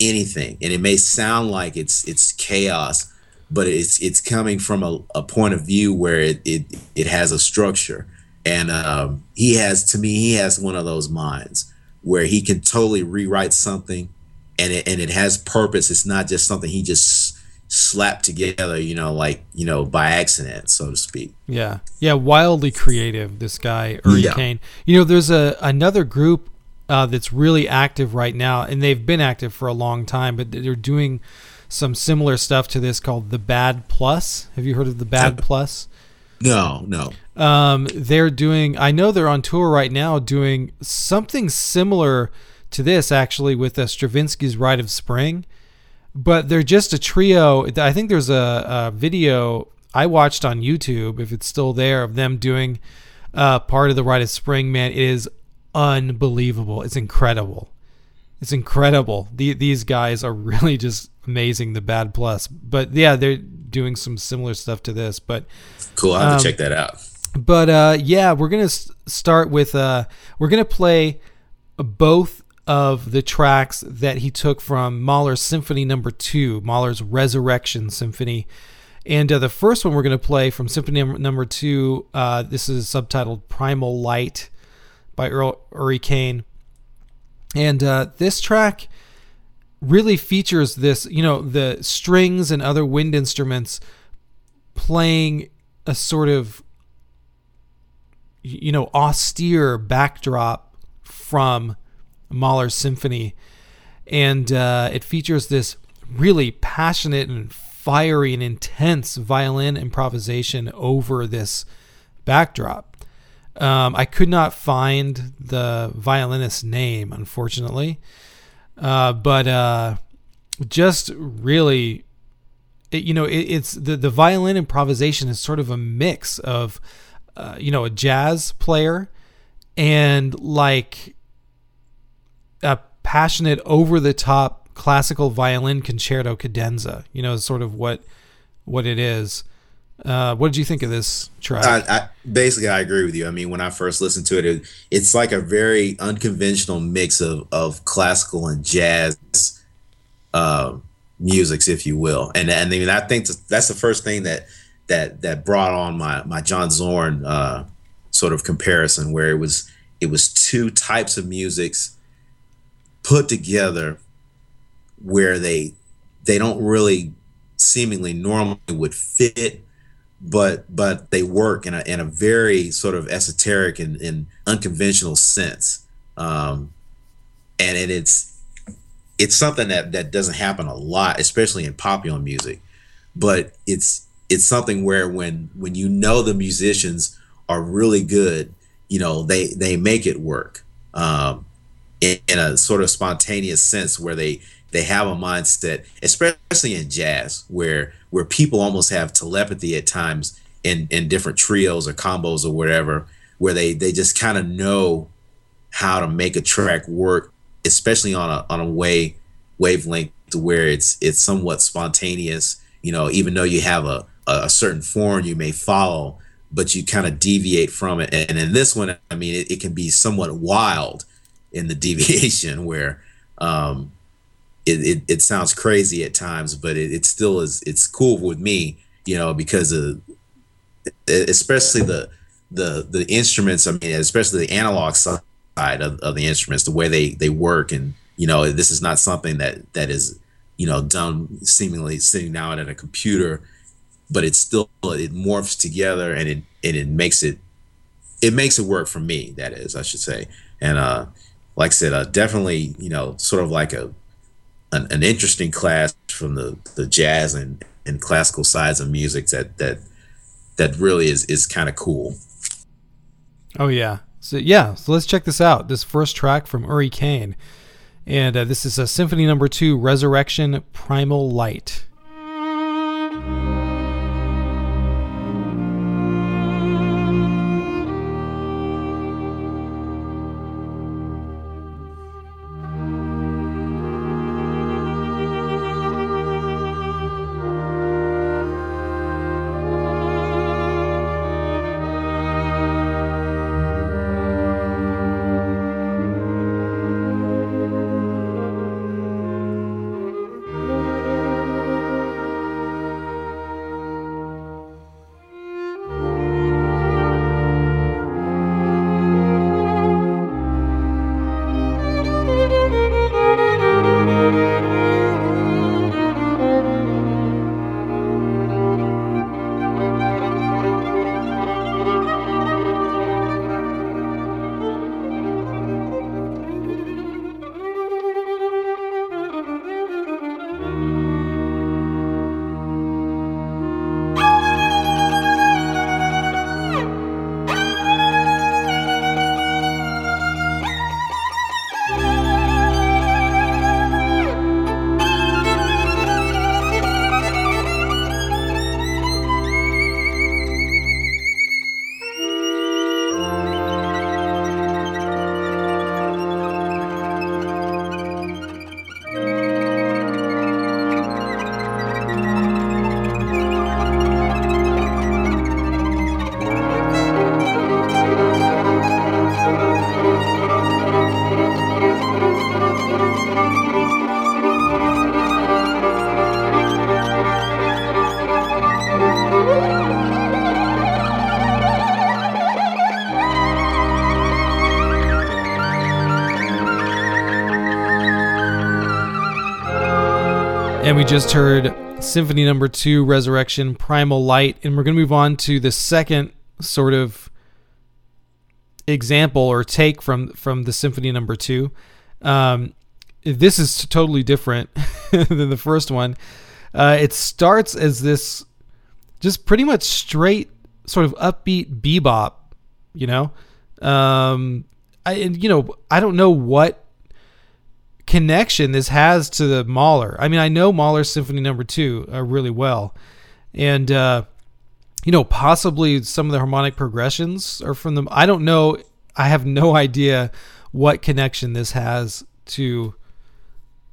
anything. And it may sound like it's it's chaos but it's it's coming from a, a point of view where it, it it has a structure. And um, he has to me he has one of those minds where he can totally rewrite something and it and it has purpose. It's not just something he just slapped together you know like you know by accident so to speak Yeah, yeah, wildly creative. This guy Uri Yeah. Caine. You know, there's a another group uh, that's really active right now, and they've been active for a long time, but they're doing some similar stuff to this called the Bad Plus. Have you heard of the Bad Plus? no no Um, they're doing. I know they're on tour right now, doing something similar to this actually with uh, Stravinsky's Rite of Spring, but they're just a trio. I think there's a, a video I watched on YouTube, if it's still there, of them doing uh, part of the Rite of Spring. Man, it is unbelievable. It's incredible. It's incredible. The, these guys are really just amazing. The Bad Plus, but yeah, they're doing some similar stuff to this. But Cool. I'll have Um, to check that out. but uh, yeah, we're gonna s- start with uh, we're gonna play both of the tracks that he took from Mahler's Symphony Number Two, Mahler's Resurrection Symphony, and uh, the first one we're gonna play from Symphony Num- Number Two. Uh, this is subtitled Primal Light by Earl Uri Caine, and uh, this track really features this, you know, the strings and other wind instruments playing a sort of you know austere backdrop from Mahler's symphony. And uh, it features this really passionate and fiery and intense violin improvisation over this backdrop. Um, I could not find the violinist's name unfortunately. Uh, but uh, just really it, you know it, it's the the violin improvisation is sort of a mix of uh, you know a jazz player and like a passionate over the top classical violin concerto cadenza you know sort of what what it is uh, what did you think of this track I, I basically I agree with you. I mean, when I first listened to it, it it's like a very unconventional mix of of classical and jazz uh, musics, if you will. And and I mean, I think that's the first thing that that that brought on my my John Zorn uh, sort of comparison, where it was it was two types of musics put together where they they don't really seemingly normally would fit but but they work in a in a very sort of esoteric and, and unconventional sense. Um and it, it's it's something that that doesn't happen a lot especially in popular music but it's it's something where when when you know the musicians are really good you know they they make it work. Um in, in a sort of spontaneous sense where they they have a mindset, especially in jazz, where where people almost have telepathy at times in in different trios or combos or whatever, where they they just kind of know how to make a track work, especially on a on a way wavelength to where it's it's somewhat spontaneous. You know, even though you have a a certain form you may follow, but you kind of deviate from it. And in this one, I mean, it, it can be somewhat wild in the deviation where um, it, it, it sounds crazy at times, but it, it still is. It's cool with me, you know, because of especially the the the instruments. I mean, especially the analog side of, of the instruments, the way they they work, and you know, this is not something that that is you know done seemingly sitting down at a computer, but it's still it morphs together and it and it makes it it makes it work for me. That is, I should say, and uh, like I said, uh, definitely you know, sort of like a an, an interesting class from the the jazz and and classical sides of music that that that really is is kind of cool. Oh yeah. So yeah, so let's check this out. This first track from Uri Caine, and uh, this is a Symphony Number Two, Resurrection, Primal Light. And we just heard Symphony Number Two, Resurrection, Primal Light, and we're going to move on to the second sort of example or take from from the Symphony Number Two. Um, this is totally different than the first one. Uh, it starts as this just pretty much straight sort of upbeat bebop, you know. Um, I and you know I don't know what connection this has to the Mahler. I mean, I know Mahler's Symphony Number Two uh, really well, and uh, you know, possibly some of the harmonic progressions are from them. I don't know. I have no idea what connection this has to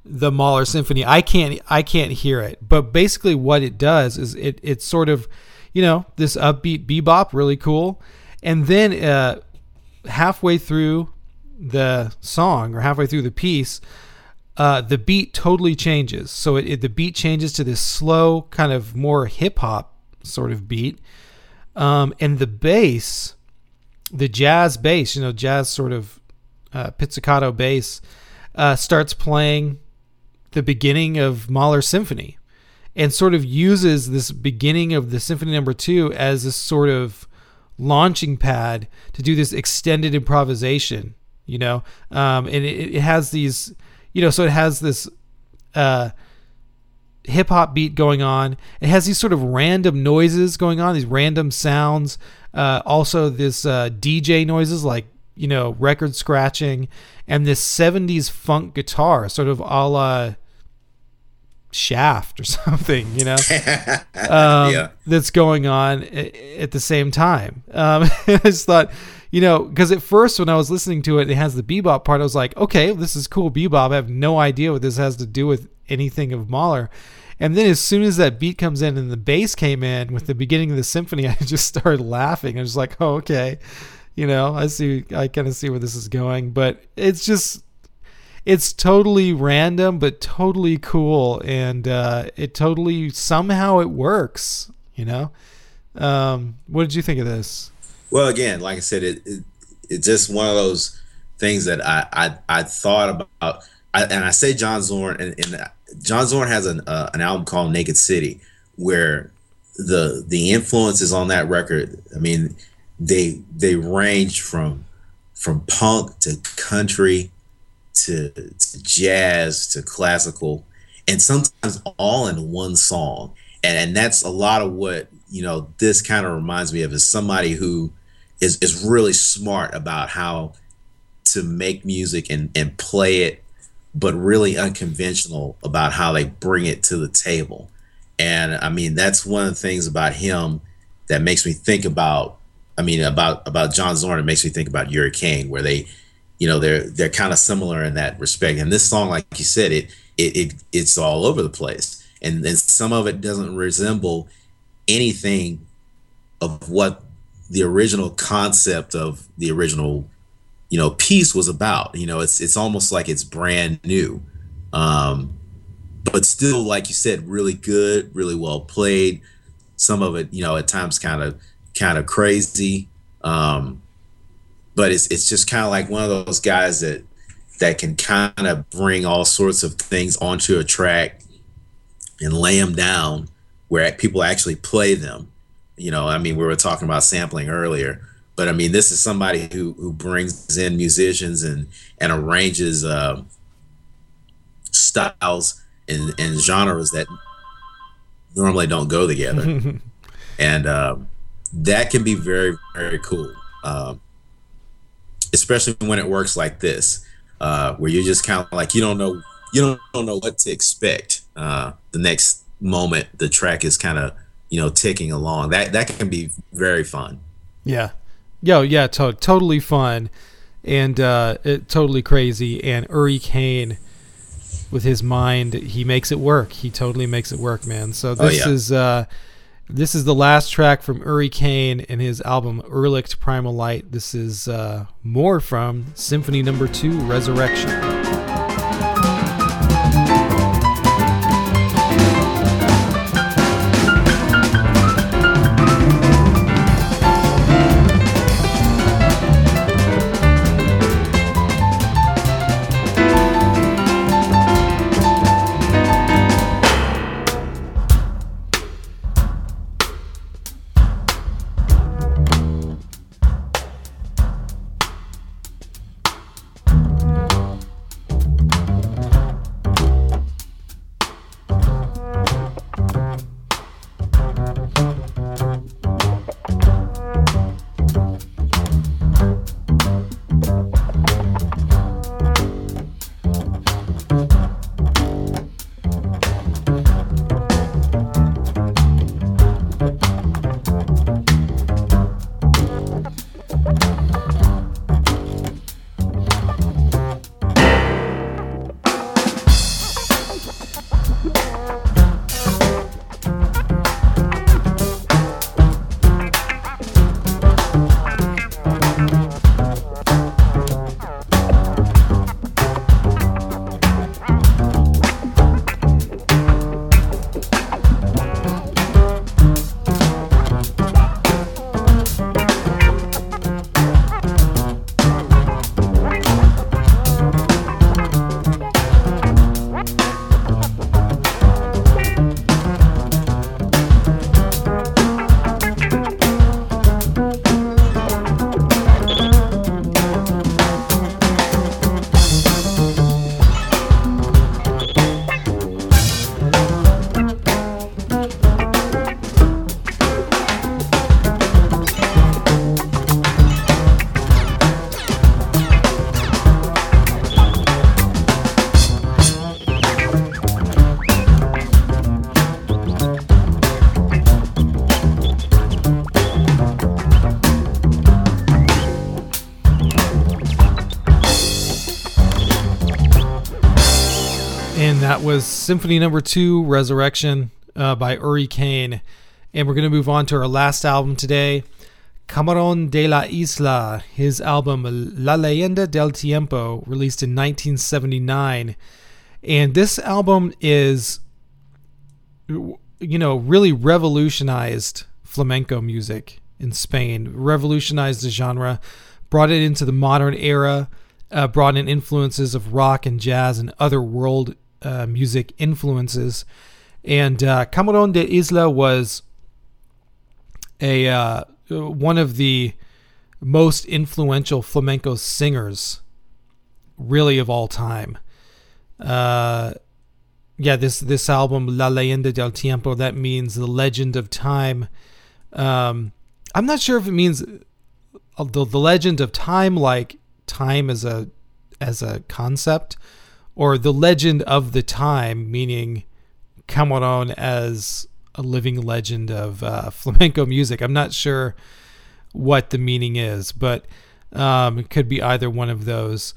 the Mahler Symphony. I can't. I can't hear it. But basically, what it does is it it's sort of, you know, this upbeat bebop, really cool, and then uh, halfway through the song or halfway through the piece, uh, the beat totally changes. So it, it, the beat changes to this slow, kind of more hip hop sort of beat, um, and the bass, the jazz bass, you know, jazz sort of uh, pizzicato bass, uh, starts playing the beginning of Mahler Symphony, and sort of uses this beginning of the Symphony Number Two as a sort of launching pad to do this extended improvisation you know? Um, and it, it has these you know so it has this uh, hip hop beat going on. It has these sort of random noises going on these random sounds uh, also this uh, dj noises like you know record scratching and this 70s funk guitar sort of a la shaft or something you know? Um, yeah. that's going on at the same time. Um, i just thought you know, because at first when I was listening to it, it has the bebop part. I was like, okay, this is cool bebop. I have no idea what this has to do with anything of Mahler. And then as soon as that beat comes in and the bass came in with the beginning of the symphony, I just started laughing. I was like, oh, okay. You know, I see, I kind of see where this is going, but it's just, it's totally random, but totally cool. And uh, it totally, somehow it works, you know? Um, what did you think of this? Well, again, like I said, it, it it's just one of those things that I I, I thought about, I, and I say John Zorn, and, and John Zorn has an uh, an album called Naked City, where the the influences on that record, I mean, they they range from from punk to country to, to jazz to classical, and sometimes all in one song, and and that's a lot of what you know this kind of reminds me of is somebody who is is really smart about how to make music and and play it, but really unconventional about how they bring it to the table. And I mean, that's one of the things about him that makes me think about. I mean, about about John Zorn. It makes me think about Uri Caine, where they, you know, they're they're kind of similar in that respect. And this song, like you said, it it, it it's all over the place, and and some of it doesn't resemble anything of what the original concept of the original you know piece was about. You know it's it's almost like it's brand new. Um but still like you said really good really well played. Some of it you know at times kind of kind of crazy. Um but it's it's just kind of like one of those guys that that can kind of bring all sorts of things onto a track and lay them down where people actually play them you know, I mean, we were talking about sampling earlier, but I mean, this is somebody who who brings in musicians and and arranges uh, styles and, and genres that normally don't go together, and uh, that can be very very cool, uh, especially when it works like this, uh, where you're just kind of like you don't know you don't, don't know what to expect. Uh, the next moment, the track is kind of you know ticking along. That that can be very fun. Yeah. Yo yeah to- totally fun. And uh it, totally crazy. And Uri Caine with his mind he makes it work. He totally makes it work man. So this Oh, yeah. is uh this is the last track from Uri Caine and his album Urlicht primal light. This is uh more from symphony number two resurrection Symphony Number Two, Resurrection, uh, by Uri Caine, and we're gonna move on to our last album today, Camarón de la Isla. His album La Leyenda del Tiempo, released in 1979, and this album is, you know, really revolutionized flamenco music in Spain, revolutionized the genre, brought it into the modern era. Uh, brought in influences of rock and jazz and other world uh, music influences. And uh, Camarón de Isla was a uh, one of the most influential flamenco singers, really of all time. Uh, yeah, this this album La Leyenda del Tiempo that means the legend of time. Um, I'm not sure if it means uh, the the legend of time, like time as a as a concept, or the legend of the time, meaning Camarón as a living legend of uh, flamenco music. I'm not sure what the meaning is, but um, it could be either one of those.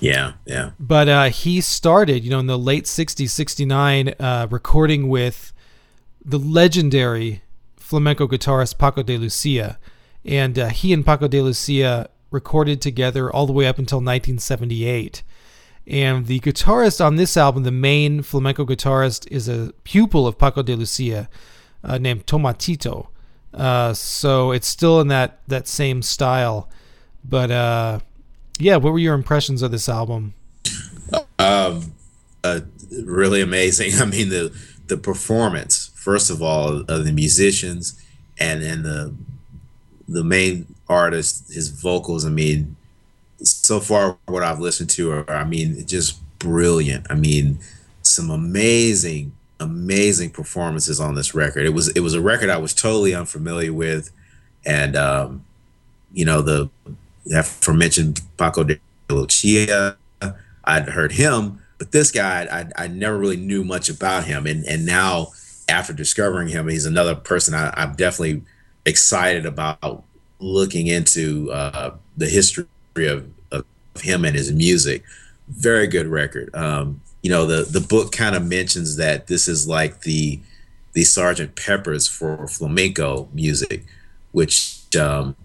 Yeah, yeah. But uh, he started, you know, in the late 60s, 69, uh, recording with the legendary flamenco guitarist Paco de Lucia. And uh, he and Paco de Lucia recorded together all the way up until 1978. And the guitarist on this album, the main flamenco guitarist, is a pupil of Paco de Lucia uh, named Tomatito. Uh, so it's still in that, that same style. But uh, yeah, what were your impressions of this album? Um, uh, really amazing. I mean, the the performance, first of all, of the musicians, and then the the main artist, his vocals. I mean, so far what I've listened to are, I mean, just brilliant. I mean, some amazing, amazing performances on this record. It was it was a record I was totally unfamiliar with, and um, you know the aforementioned Paco de Lucia. I'd heard him, but this guy I, I never really knew much about him, and and now after discovering him, he's another person I, I'm definitely excited about looking into uh, the history of, of him and his music. Very good record. Um, you know, the the book kind of mentions that this is like the the Sergeant Pepper's for flamenco music, which um,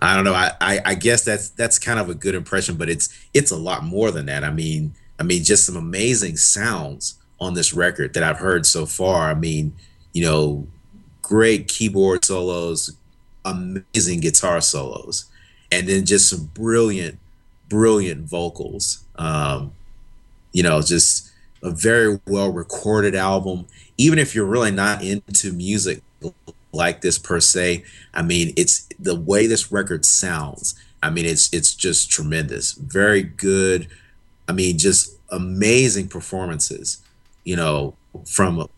I don't know. I, I, I guess that's that's kind of a good impression, but it's it's a lot more than that. I mean, I mean, just some amazing sounds on this record that I've heard so far. I mean, you know, great keyboard solos, amazing guitar solos, and then just some brilliant, brilliant vocals. Um, you know, just a very well recorded album. Even if you're really not into music like this per se, I mean, it's the way this record sounds. I mean, it's it's just tremendous. Very good. I mean, just amazing performances. You know, from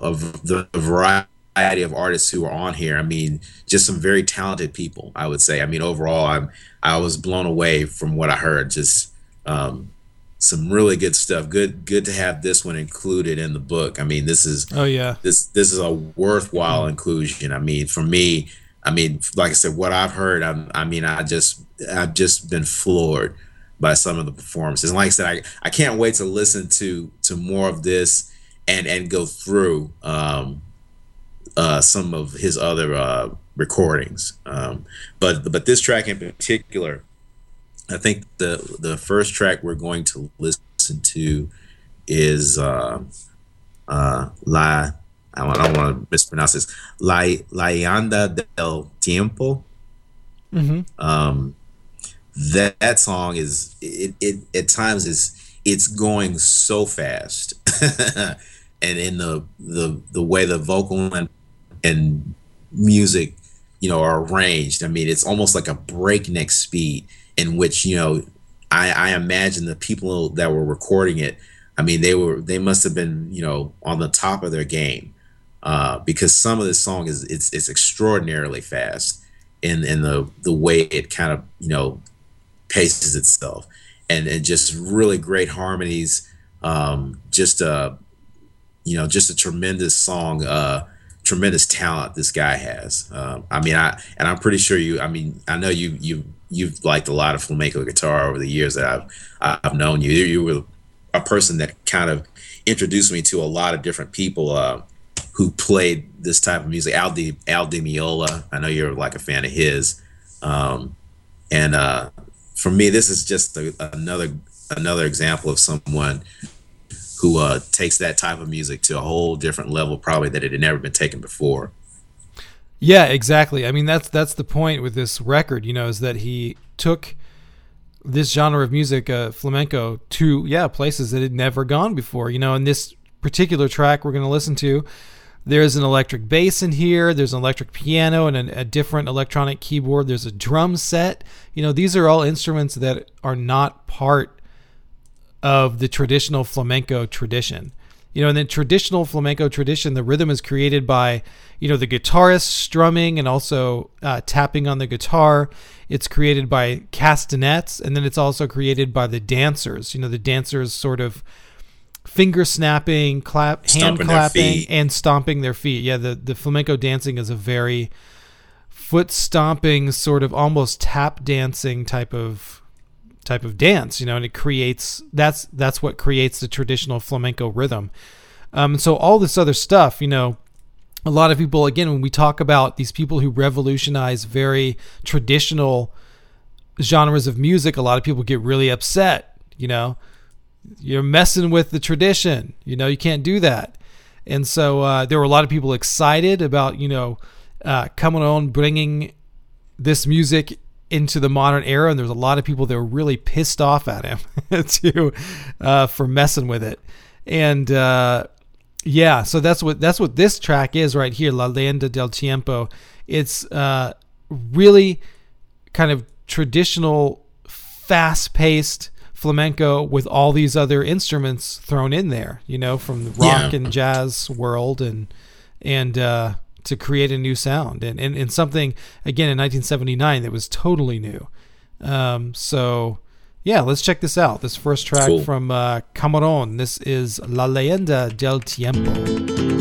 of the variety variety of artists who are on here. I mean, just some very talented people. I would say. I mean, overall, I'm I was blown away from what I heard. Just um, some really good stuff. Good good to have this one included in the book. I mean, this is Oh yeah. this this is a worthwhile inclusion. I mean, for me, I mean, like I said, what I've heard, I, I mean, I just I've just been floored by some of the performances. And like I said, I, I can't wait to listen to to more of this and and go through um, uh, some of his other uh, recordings. Um, but but this track in particular, I think the the first track we're going to listen to is uh, uh, La. I don't, don't want to mispronounce this. La La Yanda del Tiempo. Mm-hmm. Um, that, that song is it, it at times is it's going so fast and in the the the way the vocal and and music you know are arranged. I mean it's almost like a breakneck speed in which you know i i imagine the people that were recording it i mean they were they must have been you know on the top of their game uh because some of this song is it's it's extraordinarily fast in in the the way it kind of you know paces itself. And and just really great harmonies um just a you know just a tremendous song uh tremendous talent this guy has. Um i mean i and i'm pretty sure you i mean i know you you you've liked a lot of flamenco guitar over the years that i've i've known you. You were a person that kind of introduced me to a lot of different people uh, who played this type of music. Al Di, Al Di Meola, I know you're like a fan of his, um, and uh, for me, this is just a, another another example of someone who uh, takes that type of music to a whole different level, probably that it had never been taken before. Yeah, exactly. I mean, that's that's the point with this record, you know, is that he took this genre of music, uh, flamenco, to yeah places that had never gone before. You know, in this particular track we're going to listen to, there's an electric bass in here. There's an electric piano and a, a different electronic keyboard. There's a drum set. You know, these are all instruments that are not part of the traditional flamenco tradition. You know, in the traditional flamenco tradition, the rhythm is created by, you know, the guitarist strumming and also uh, tapping on the guitar. It's created by castanets, and then it's also created by the dancers. You know, the dancers sort of finger snapping, clap, hand Stomping clapping, and stomping their feet. Yeah, the the flamenco dancing is a very foot stomping, sort of almost tap dancing type of type of dance, you know, and it creates that's that's what creates the traditional flamenco rhythm. Um, so all this other stuff, you know, a lot of people again when we talk about these people who revolutionize very traditional genres of music, a lot of people get really upset, you know. You're messing with the tradition, you know, you can't do that. And so uh, there were a lot of people excited about, you know, uh, coming on, bringing this music into the modern era, and there's a lot of people that were really pissed off at him to uh, for messing with it. And uh, yeah, so that's what that's what this track is right here, La Leyenda del Tiempo. It's uh, really kind of traditional, fast-paced flamenco with all these other instruments thrown in there. You know, from the rock Yeah. and jazz world, and and uh, to create a new sound and, and and something again in 1979 that was totally new. Um, so yeah, let's check this out. This first track Cool. from uh, Camarón. This is La Leyenda del Tiempo.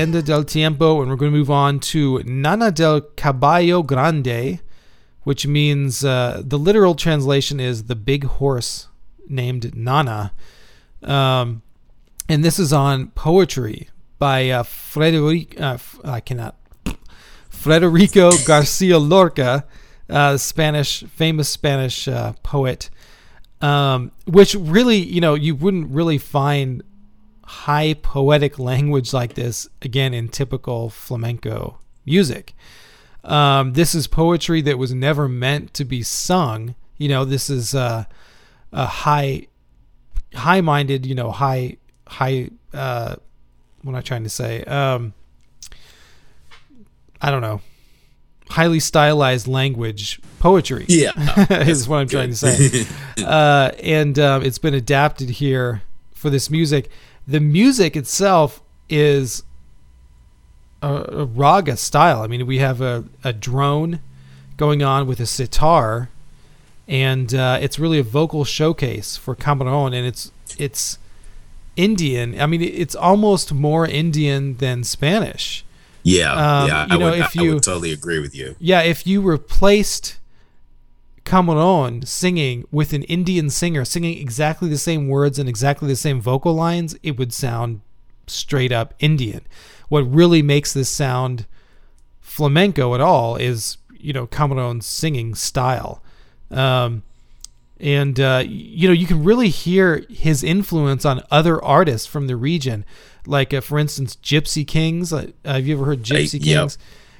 Leyenda del Tiempo, and we're going to move on to Nana del Caballo Grande, which means uh, the literal translation is the big horse named Nana. Um, and this is on poetry by uh, Frederic, uh, I cannot, Federico Garcia Lorca, uh, Spanish, famous Spanish uh, poet, um, which really, you know, you wouldn't really find high poetic language like this again in typical flamenco music. Um, this is poetry that was never meant to be sung. You know, this is uh, a high, high-minded. You know, high, high. Uh, what am I trying to say? Um, I don't know. highly stylized language poetry. Yeah. is what I'm trying to say. uh, and um, it's been adapted here for this music. The music itself is a, a raga style. I mean, we have a, a drone going on with a sitar, and uh, it's really a vocal showcase for Cameron, and it's it's Indian. I mean, it's almost more Indian than Spanish. Yeah, Um, yeah. you I, know, would, if I would totally agree with you. Yeah, if you replaced Cameron singing with an Indian singer singing exactly the same words and exactly the same vocal lines, it would sound straight up Indian. What really makes this sound flamenco at all is, you know, Cameron's singing style. Um, and, uh, you know, you can really hear his influence on other artists from the region. Like, uh, for instance, Gypsy Kings. Uh, have you ever heard Gypsy yep. Kings?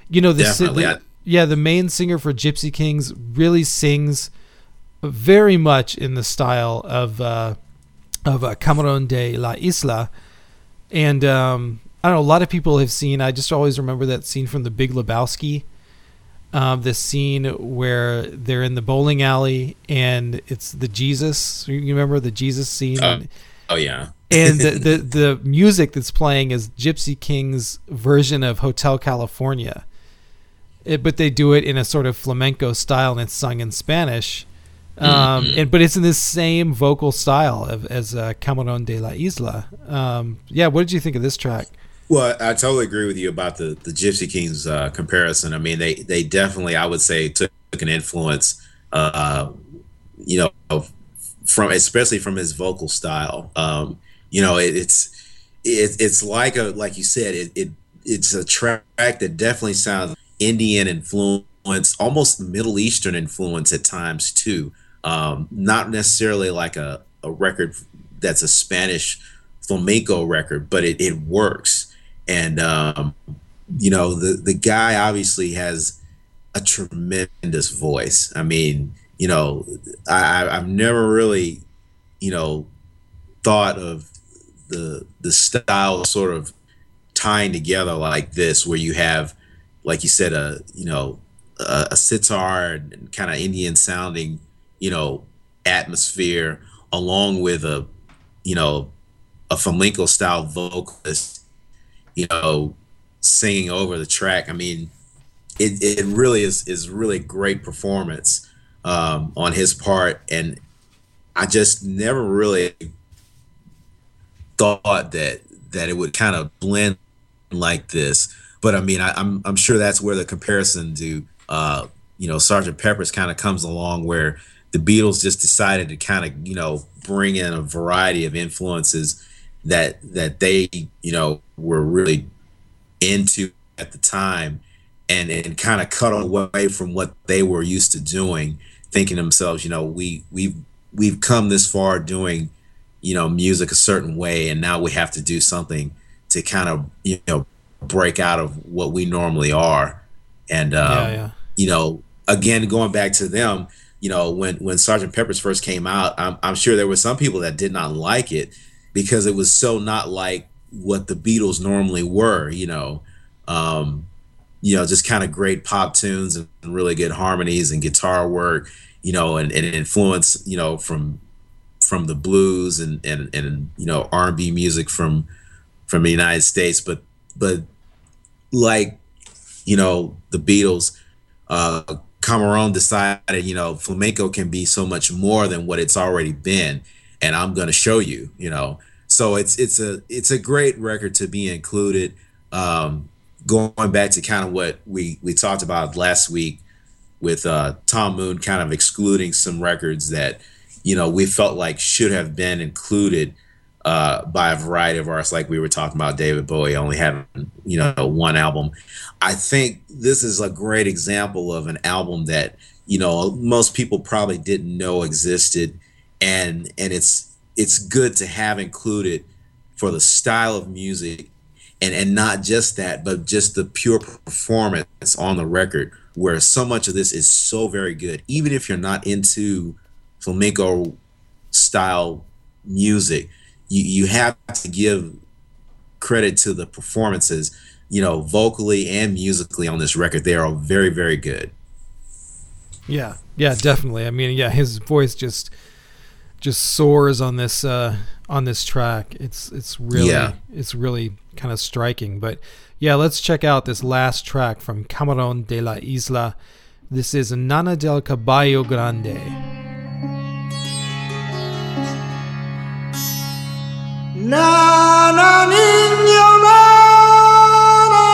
You know, the, Definitely. the I- yeah, the main singer for Gypsy Kings really sings very much in the style of uh, of uh, Cameron de la Isla, and um, I don't know. A lot of people have seen. I just always remember that scene from The Big Lebowski. Um, the scene where they're in the bowling alley and it's the Jesus. You remember the Jesus scene? Oh. Oh yeah. and the, the the music that's playing is Gypsy King's version of Hotel California, it, but they do it in a sort of flamenco style and it's sung in Spanish, um, and but it's in this same vocal style of, as uh, Cameron de la Isla. Um, yeah, what did you think of this track? Well, I totally agree with you about the the Gypsy Kings uh, comparison. I mean, they they definitely, I would say, took an influence, uh, you know, from especially from his vocal style. Um, you know, it, it's it, it's like a like you said, it, it it's a track that definitely sounds Indian influence, almost Middle Eastern influence at times too. Um, not necessarily like a, a record that's a Spanish flamenco record, but it, it works. And um, you know, the the guy obviously has a tremendous voice. I mean, you know, I, I've never really, you know, thought of the the style sort of tying together like this, where you have, like you said, a you know, a, a sitar and kind of Indian sounding, you know, atmosphere, along with a, you know, a flamenco style vocalist, you know, singing over the track. I mean, it, it really is is really great performance um, on his part, and I just never really thought that that it would kind of blend like this. But I mean, I, I'm I'm sure that's where the comparison to uh, you know Sergeant Pepper's kind of comes along, where the Beatles just decided to kind of you know bring in a variety of influences that that they you know were really into at the time and and kind of cut away from what they were used to doing thinking themselves you know we we've we've come this far doing you know music a certain way and now we have to do something to kind of you know break out of what we normally are and um, yeah, yeah. you know, again, going back to them, you know, when when Sergeant Pepper's first came out, I'm, I'm sure there were some people that did not like it because it was so not like what the Beatles normally were, you know, um, you know, just kind of great pop tunes and really good harmonies and guitar work, you know, and, and influence, you know, from from the blues and and and you know R&B music from from the United States, but but like you know the Beatles, uh, Cameron decided you know flamenco can be so much more than what it's already been, and I'm going to show you. You know, so it's it's a it's a great record to be included. Um, going back to kind of what we we talked about last week with uh, Tom Moon, kind of excluding some records that you know we felt like should have been included uh, by a variety of artists, like we were talking about David Bowie only having you know one album. I think this is a great example of an album that you know most people probably didn't know existed, and and it's it's good to have included for the style of music, and and not just that, but just the pure performance on the record, where so much of this is so very good, even if you're not into flamenco style music you, you have to give credit to the performances you know, vocally and musically on this record, they are very, very good. Yeah, yeah, definitely. I mean, yeah, his voice just just soars on this uh, on this track. It's it's really Yeah. it's really kind of striking. But yeah, let's check out this last track from Camarón de la Isla. This is Nana del Caballo Grande. Nana niño nana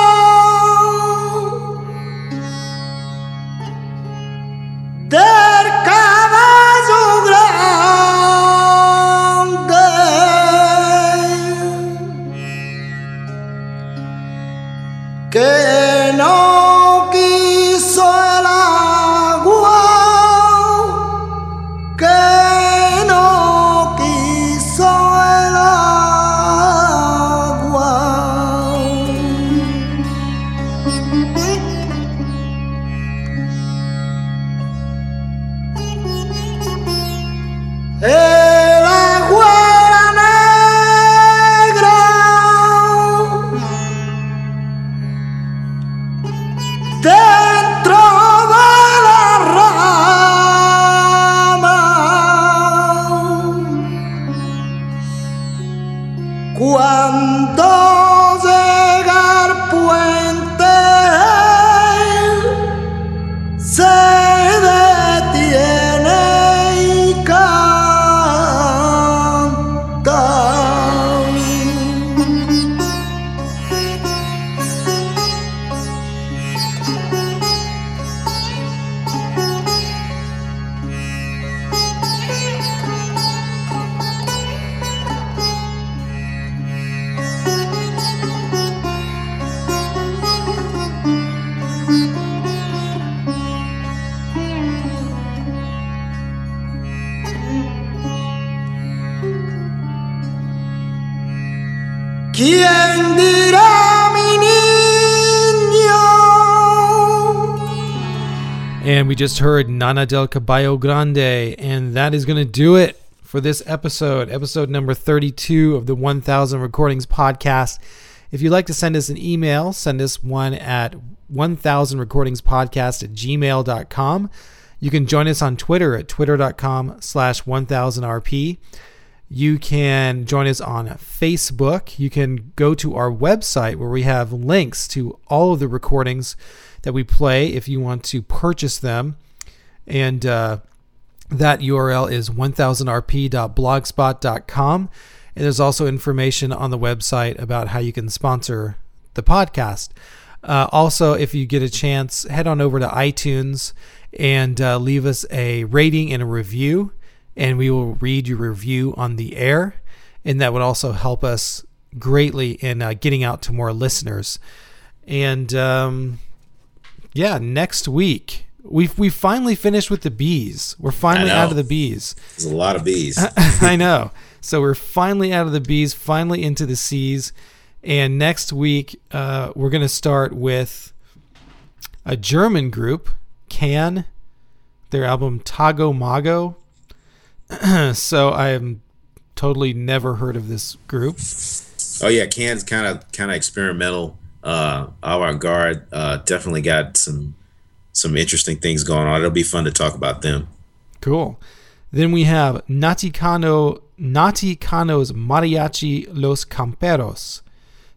just heard Nana del Caballo Grande, and that is going to do it for this episode, episode number 32 of the 1000 Recordings podcast. If you'd like to send us an email, send us one at 1000recordingspodcast at gmail.com. You can join us on Twitter at twitter.com slash 1000rp. You can join us on Facebook. You can go to our website where we have links to all of the recordings that we play if you want to purchase them. And uh, that URL is 1000rp.blogspot.com. And there's also information on the website about how you can sponsor the podcast. Uh, also, if you get a chance, head on over to iTunes and uh, leave us a rating and a review, and we will read your review on the air. And that would also help us greatly in uh, getting out to more listeners. And um, yeah, next week we've we finally finished with the bees. We're finally out of the bees. There's a lot of bees. I know. So we're finally out of the bees, finally into the seas. And next week, uh, we're going to start with a German group, Can, their album Tago Mago. so I am totally never heard of this group. Oh yeah, Can's kind of kind of experimental, uh, avant-garde. Uh, definitely got some some interesting things going on. It'll be fun to talk about them. Cool. Then we have Nati Cano, Naticano's Mariachi Los Camperos,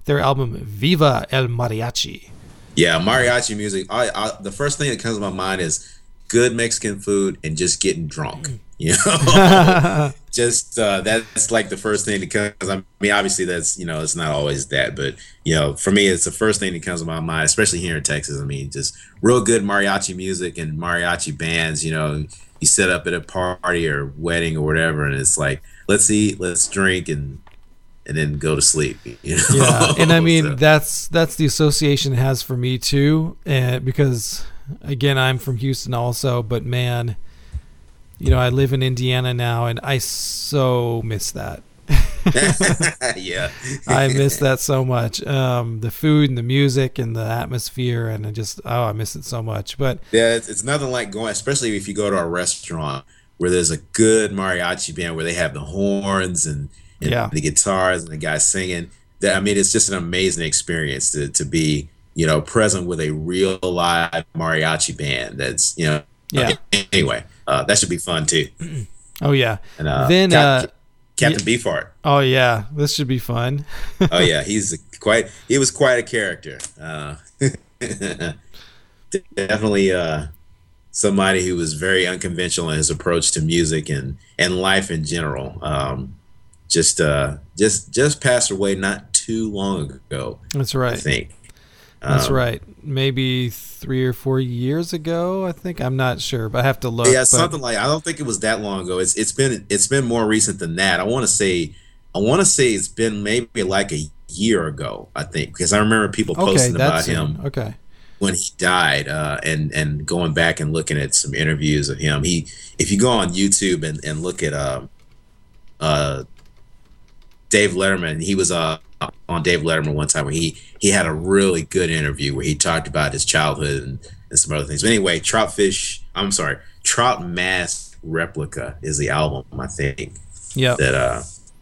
their album Viva el Mariachi. Yeah, mariachi music. I, I the first thing that comes to my mind is good Mexican food and just getting drunk. You know, just uh, that's like the first thing that comes. I mean, obviously that's you know it's not always that, but you know for me it's the first thing that comes to my mind, especially here in Texas. I mean, just real good mariachi music and mariachi bands. You know, you set up at a party or wedding or whatever, and it's like let's eat, let's drink, and and then go to sleep. You know? yeah and i mean So- that's that's the association it has for me too and because again i'm from houston also but man you know i live in indiana now and i so miss that yeah. i miss that so much um the food and the music and the atmosphere and i just oh i miss it so much but Yeah, it's, it's nothing like going, especially if you go to a restaurant where there's a good mariachi band where they have the horns and, and Yeah. the guitars and the guys singing. that I mean, it's just an amazing experience to to be you know present with a real live mariachi band. That's you know Yeah. Anyway, uh, that should be fun too. Oh yeah. And uh, then Cap- uh, Captain Beefheart. oh yeah, this should be fun. Oh yeah, he's quite. He was quite a character. Uh, definitely uh, somebody who was very unconventional in his approach to music and and life in general. Um, just uh, just just passed away not too long ago. That's right. I think. That's Um, right. Maybe three or four years ago, I think. I'm not sure, but I have to look. yeah, but- something like I don't think it was that long ago. It's it's been it's been more recent than that. I want to say I want to say it's been maybe like a year ago. I think because I remember people okay, posting about him. Okay. when he died, uh, and and going back and looking at some interviews of him. He if you go on YouTube and and look at uh, uh, Dave Letterman, he was uh on Dave Letterman one time where he he had a really good interview where he talked about his childhood and, and some other things. But anyway, Troutfish, I'm sorry, Trout Mask Replica is the album I think Yep. that uh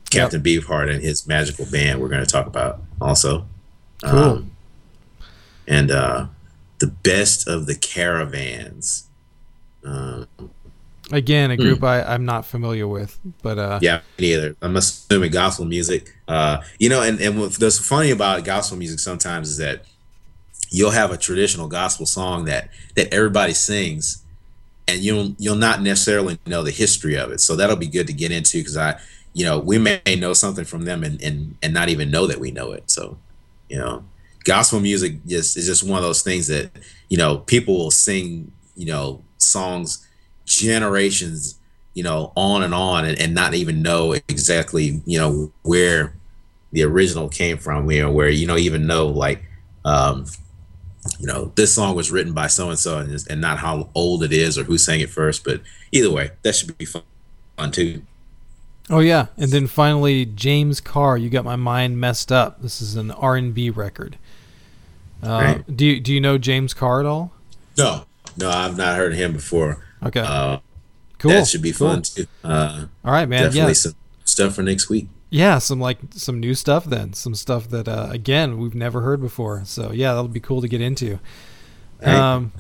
Captain Beefheart and his magical band we're going to talk about also. Cool. Um, and uh the best of the caravans. Um, Again, a group I, I'm not familiar with, but uh, Hmm. yeah, me neither. I'm assuming gospel music. Uh, you know, and and what's funny about gospel music sometimes is that you'll have a traditional gospel song that that everybody sings, and you'll you'll not necessarily know the history of it. So that'll be good to get into because I, you know, we may know something from them and and and not even know that we know it. So, you know, gospel music just is just one of those things that you know people will sing, you know, songs generations you know, on and on and, and not even know exactly, you know, where the original came from, you know, where you don't even know like um, you know, this song was written by so and so and not how old it is or who sang it first. But either way, that should be fun, fun too. oh yeah, and then finally James Carr. You got my mind messed up. This is an R&B record. Uh, Right. Do you do you know James Carr at all? No, no, I've not heard of him before. Okay, Uh, cool. That should be cool. fun too. Uh, All right, man. definitely Yeah, some stuff for next week. yeah. Some like some new stuff. Then some stuff that uh, again we've never heard before. So yeah, that'll be cool to get into. Right. Um,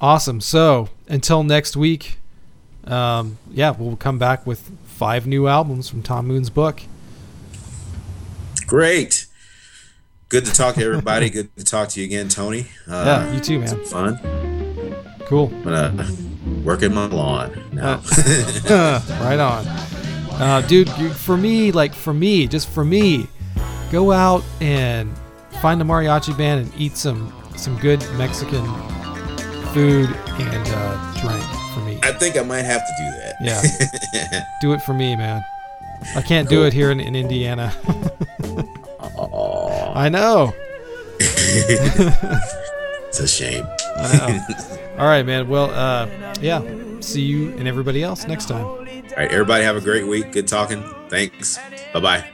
awesome. So until next week, um, yeah, we'll come back with five new albums from Tom Moon's book. Great. Good to talk to everybody. Good to talk to you again, Tony. Uh, Yeah, you too, man. Fun. Cool. I'm gonna work in my lawn now. right on. Uh, dude, you, for me, like for me, just for me, go out and find a mariachi band and eat some some good Mexican food and uh, drink for me. I think I might have to do that. Yeah. Do it for me, man. I can't do it here in, in Indiana. I know. it's a shame. I know. All right, man. Well, uh, yeah. See you and everybody else next time. All right, everybody have a great week. Good talking. Thanks. Bye bye.